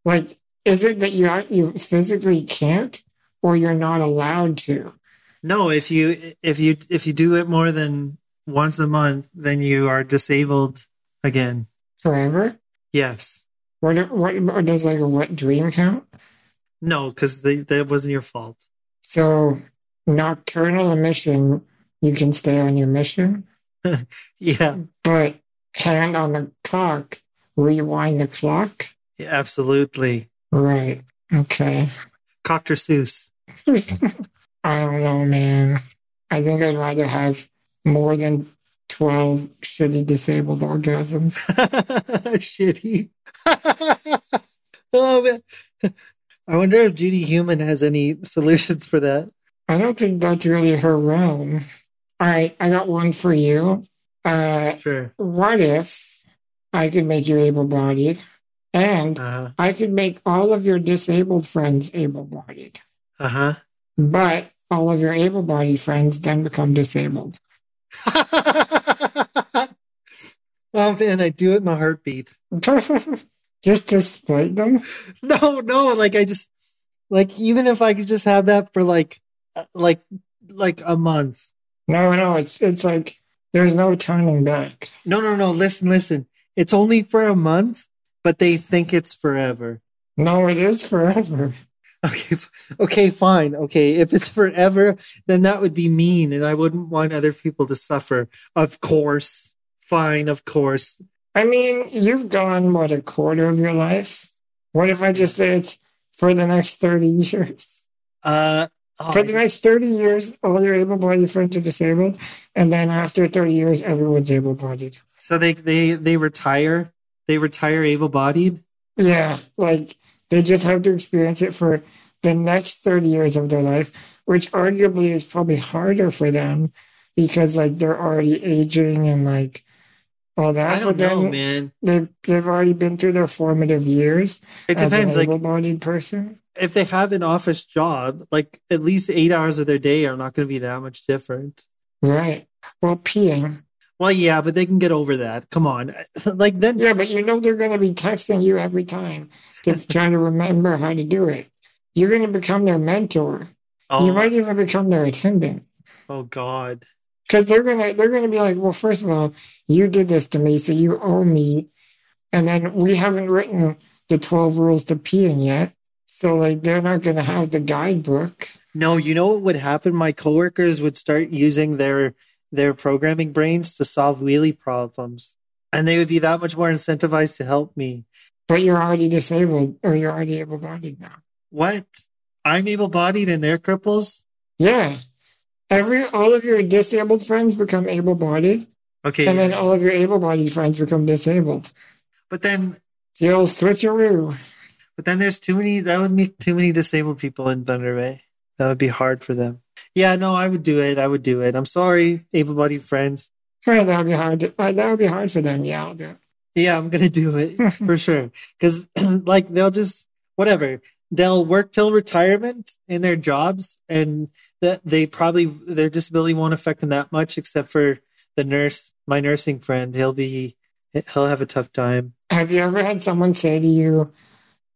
like is it that you you physically can't or you're not allowed to? No, if you if you if you do it more than once a month, then you are disabled again. Forever? Yes. What what, does like a wet dream count? No, because that wasn't your fault. So nocturnal emission, you can stay on your mission. yeah. But hand on the clock, rewind the clock. Yeah, absolutely. Right. Okay. Coctor Seuss. I don't know, man. I think I'd rather have more than 12 shitty disabled orgasms. shitty. oh, man. I wonder if Judy Heumann has any solutions for that. I don't think that's really her realm. All right, I got one for you. Uh, sure. What if I could make you able bodied and uh-huh. I could make all of your disabled friends able bodied? Uh huh. But all of your able bodied friends then become disabled. oh man, I do it in a heartbeat. just to spite them? No, no, like I just like even if I could just have that for like uh, like like a month. No, no, it's it's like there's no turning back. No, no, no. Listen, listen. it's only for a month, but they think it's forever. No, it is forever. Okay, okay, fine. Okay, if it's forever, then that would be mean, and I wouldn't want other people to suffer. Of course, fine, of course. I mean, you've gone, what, a quarter of your life? What if I just say it's for the next 30 years? Uh, oh, For the next 30 years, all your able bodied friends are disabled. And then after 30 years, everyone's able bodied. so they they they retire. They retire able-bodied. Yeah, like they just have to experience it for the next 30 years of their life, which arguably is probably harder for them because like they're already aging and like all that. I don't but know, man. They've, they've already been through their formative years It depends. Like able-bodied person. if they have an office job, like at least eight hours of their day are not going to be that much different. Right. Well, peeing. Well, yeah, but they can get over that. Come on, like then. Yeah, but you know they're going to be texting you every time to try to remember how to do it. You're going to become their mentor. You Oh, might even become their attendant. oh God. because they're gonna they're gonna be like, well, first of all, you did this to me, so you owe me, and then we haven't written the twelve rules to peeing yet, so like they're not gonna have the guidebook. No, you know what would happen? My coworkers would start using their their programming brains to solve wheelie problems, and they would be that much more incentivized to help me. But you're already disabled, or you're already able-bodied now. What? I'm able-bodied and they're cripples. Yeah, every all of your disabled friends become able-bodied, Okay, and then all of your able-bodied friends become disabled. but then the old switcheroo. But then there's too many. That would make too many disabled people in Thunder Bay. That would be hard for them. Yeah, no, I would do it. I would do it. I'm sorry, able-bodied friends. Right, that would be hard. To, uh, that would be hard for them. Yeah, I'll do it. Yeah, I'm gonna do it for sure. Because like they'll just whatever. They'll work till retirement in their jobs, and that they probably their disability won't affect them that much, except for the nurse, my nursing friend. He'll be he'll have a tough time. Have you ever had someone say to you,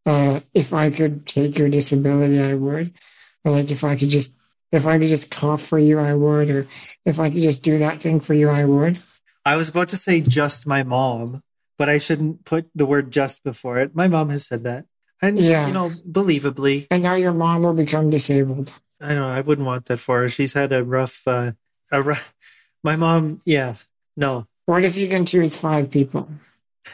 uh, if I could take your disability, I would? Or like if I could just if I could just cough for you, I would, or if I could just do that thing for you, I would. I was about to say just my mom, but I shouldn't put the word just before it. My mom has said that. And, Yeah. you know, believably, And now your mom will become disabled. I don't know, I wouldn't want that for her. She's had a rough, uh, a rough, my mom, yeah, no. What if you can choose five people?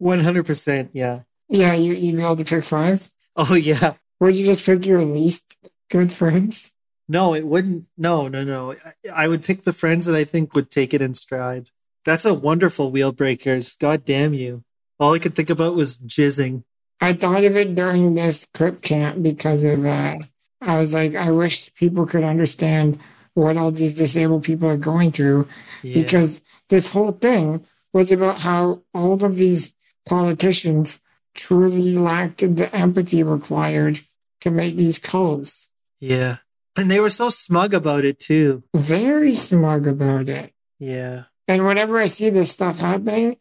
100%, yeah. Yeah, you be able to pick five. Oh, yeah. Would you just pick your least good friends? No, it wouldn't. No, no, no. I, would pick the friends that I think would take it in stride. That's a wonderful wheel breakers. God damn you. All I could think about was jizzing. I thought of it during this crip camp because of uh, I was like, I wish people could understand what all these disabled people are going through Yeah. because this whole thing was about how all of these politicians truly lacked the empathy required to make these calls. yeah. And they were so smug about it, too. Very smug about it. Yeah. And whenever I see this stuff happening,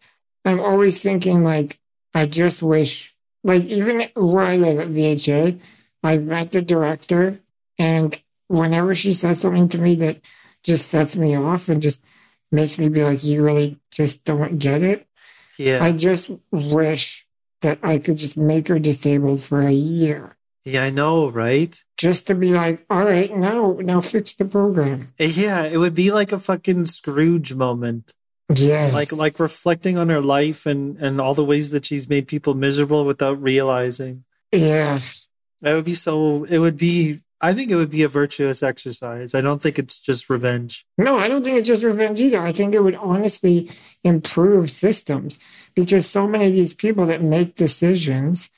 I'm always thinking like, I just wish, like even where I live at VHA, I've met the director, and whenever she says something to me that just sets me off and just makes me be like, you really just don't get it. Yeah. I just wish that I could just make her disabled for a year. Yeah, I know, right? Just to be like, all right, now now fix the program. Yeah, it would be like a fucking Scrooge moment. Yes. Like like reflecting on her life and and all the ways that she's made people miserable without realizing. Yeah. That would be so it would be I think it would be a virtuous exercise. I don't think it's just revenge. No, I don't think it's just revenge either. I think it would honestly improve systems because so many of these people that make decisions,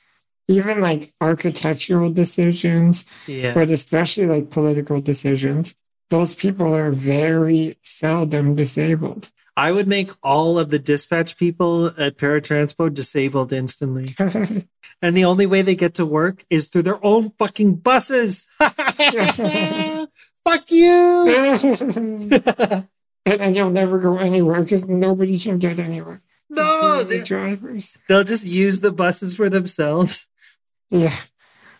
even like architectural decisions, Yeah. but especially like political decisions, those people are very seldom disabled. I would make all of the dispatch people at paratransport disabled instantly. And the only way they get to work is through their own fucking buses. Fuck you. and, and you'll never go anywhere because nobody can get anywhere. no, the drivers. they'll just use the buses for themselves. Yeah.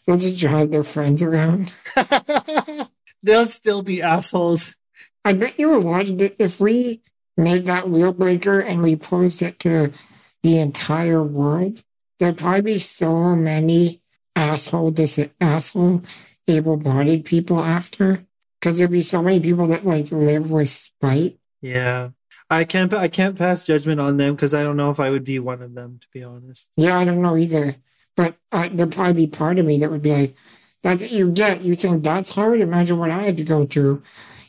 They'll just drive their friends around. they'll still be assholes. I bet you a lot of the, if we made that wheel breaker and we post it to the entire world, there'd probably be so many asshole dis- asshole able-bodied people after because there'd be so many people that like live with spite. Yeah. I can't I can't pass judgment on them because I don't know if I would be one of them to be honest. Yeah, I don't know either. But uh, there'd probably be part of me that would be like, that's what you get. You think that's hard? Imagine what I had to go through.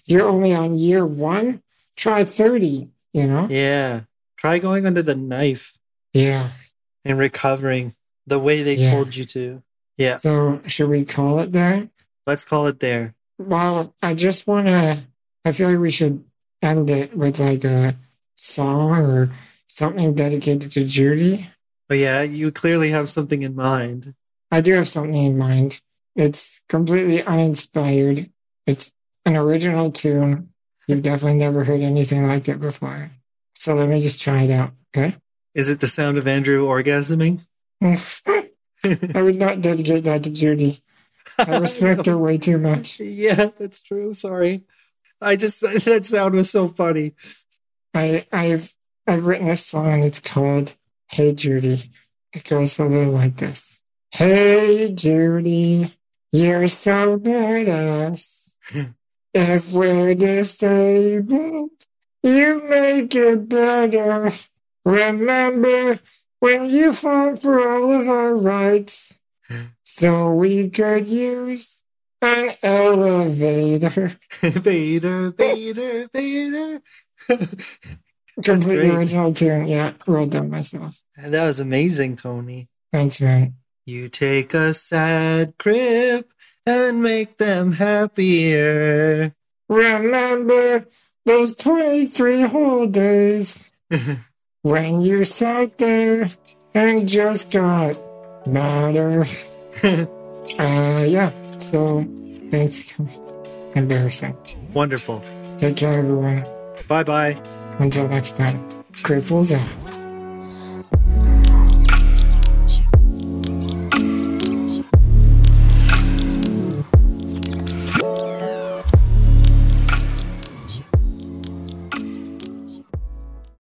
You're only on year one. Try 30, you know? Yeah. Try going under the knife Yeah. and recovering the way they Yeah. told you to. Yeah. So should we call it there? Let's call it there. Well, I just want to, I feel like we should end it with like a song or something dedicated to Judy. But yeah, you clearly have something in mind. I do have something in mind. It's completely uninspired. It's an original tune. You've definitely never heard anything like it before. So let me just try it out, okay? Is it the sound of Andrew orgasming? I would not dedicate that to Judy. I respect her way too much. Yeah, that's true. Sorry. I just that sound was so funny. I, I've I've written a song. It's called "Hey Judy." It goes a little like this: Hey Judy, you're so badass. if we're disabled, you make it better. Remember when you fought for all of our rights, so we could use an elevator. Vader, Vader, Vader. Completely original tune. Yeah, wrote that myself. that was amazing, Tony. Thanks, man. You take a sad crip and make them happier. Remember those 23 whole days when you sat there and just got madder. Uh, yeah, so thanks. Embarrassing. Wonderful. Take care, everyone. Bye bye. Until next time, Grateful's out.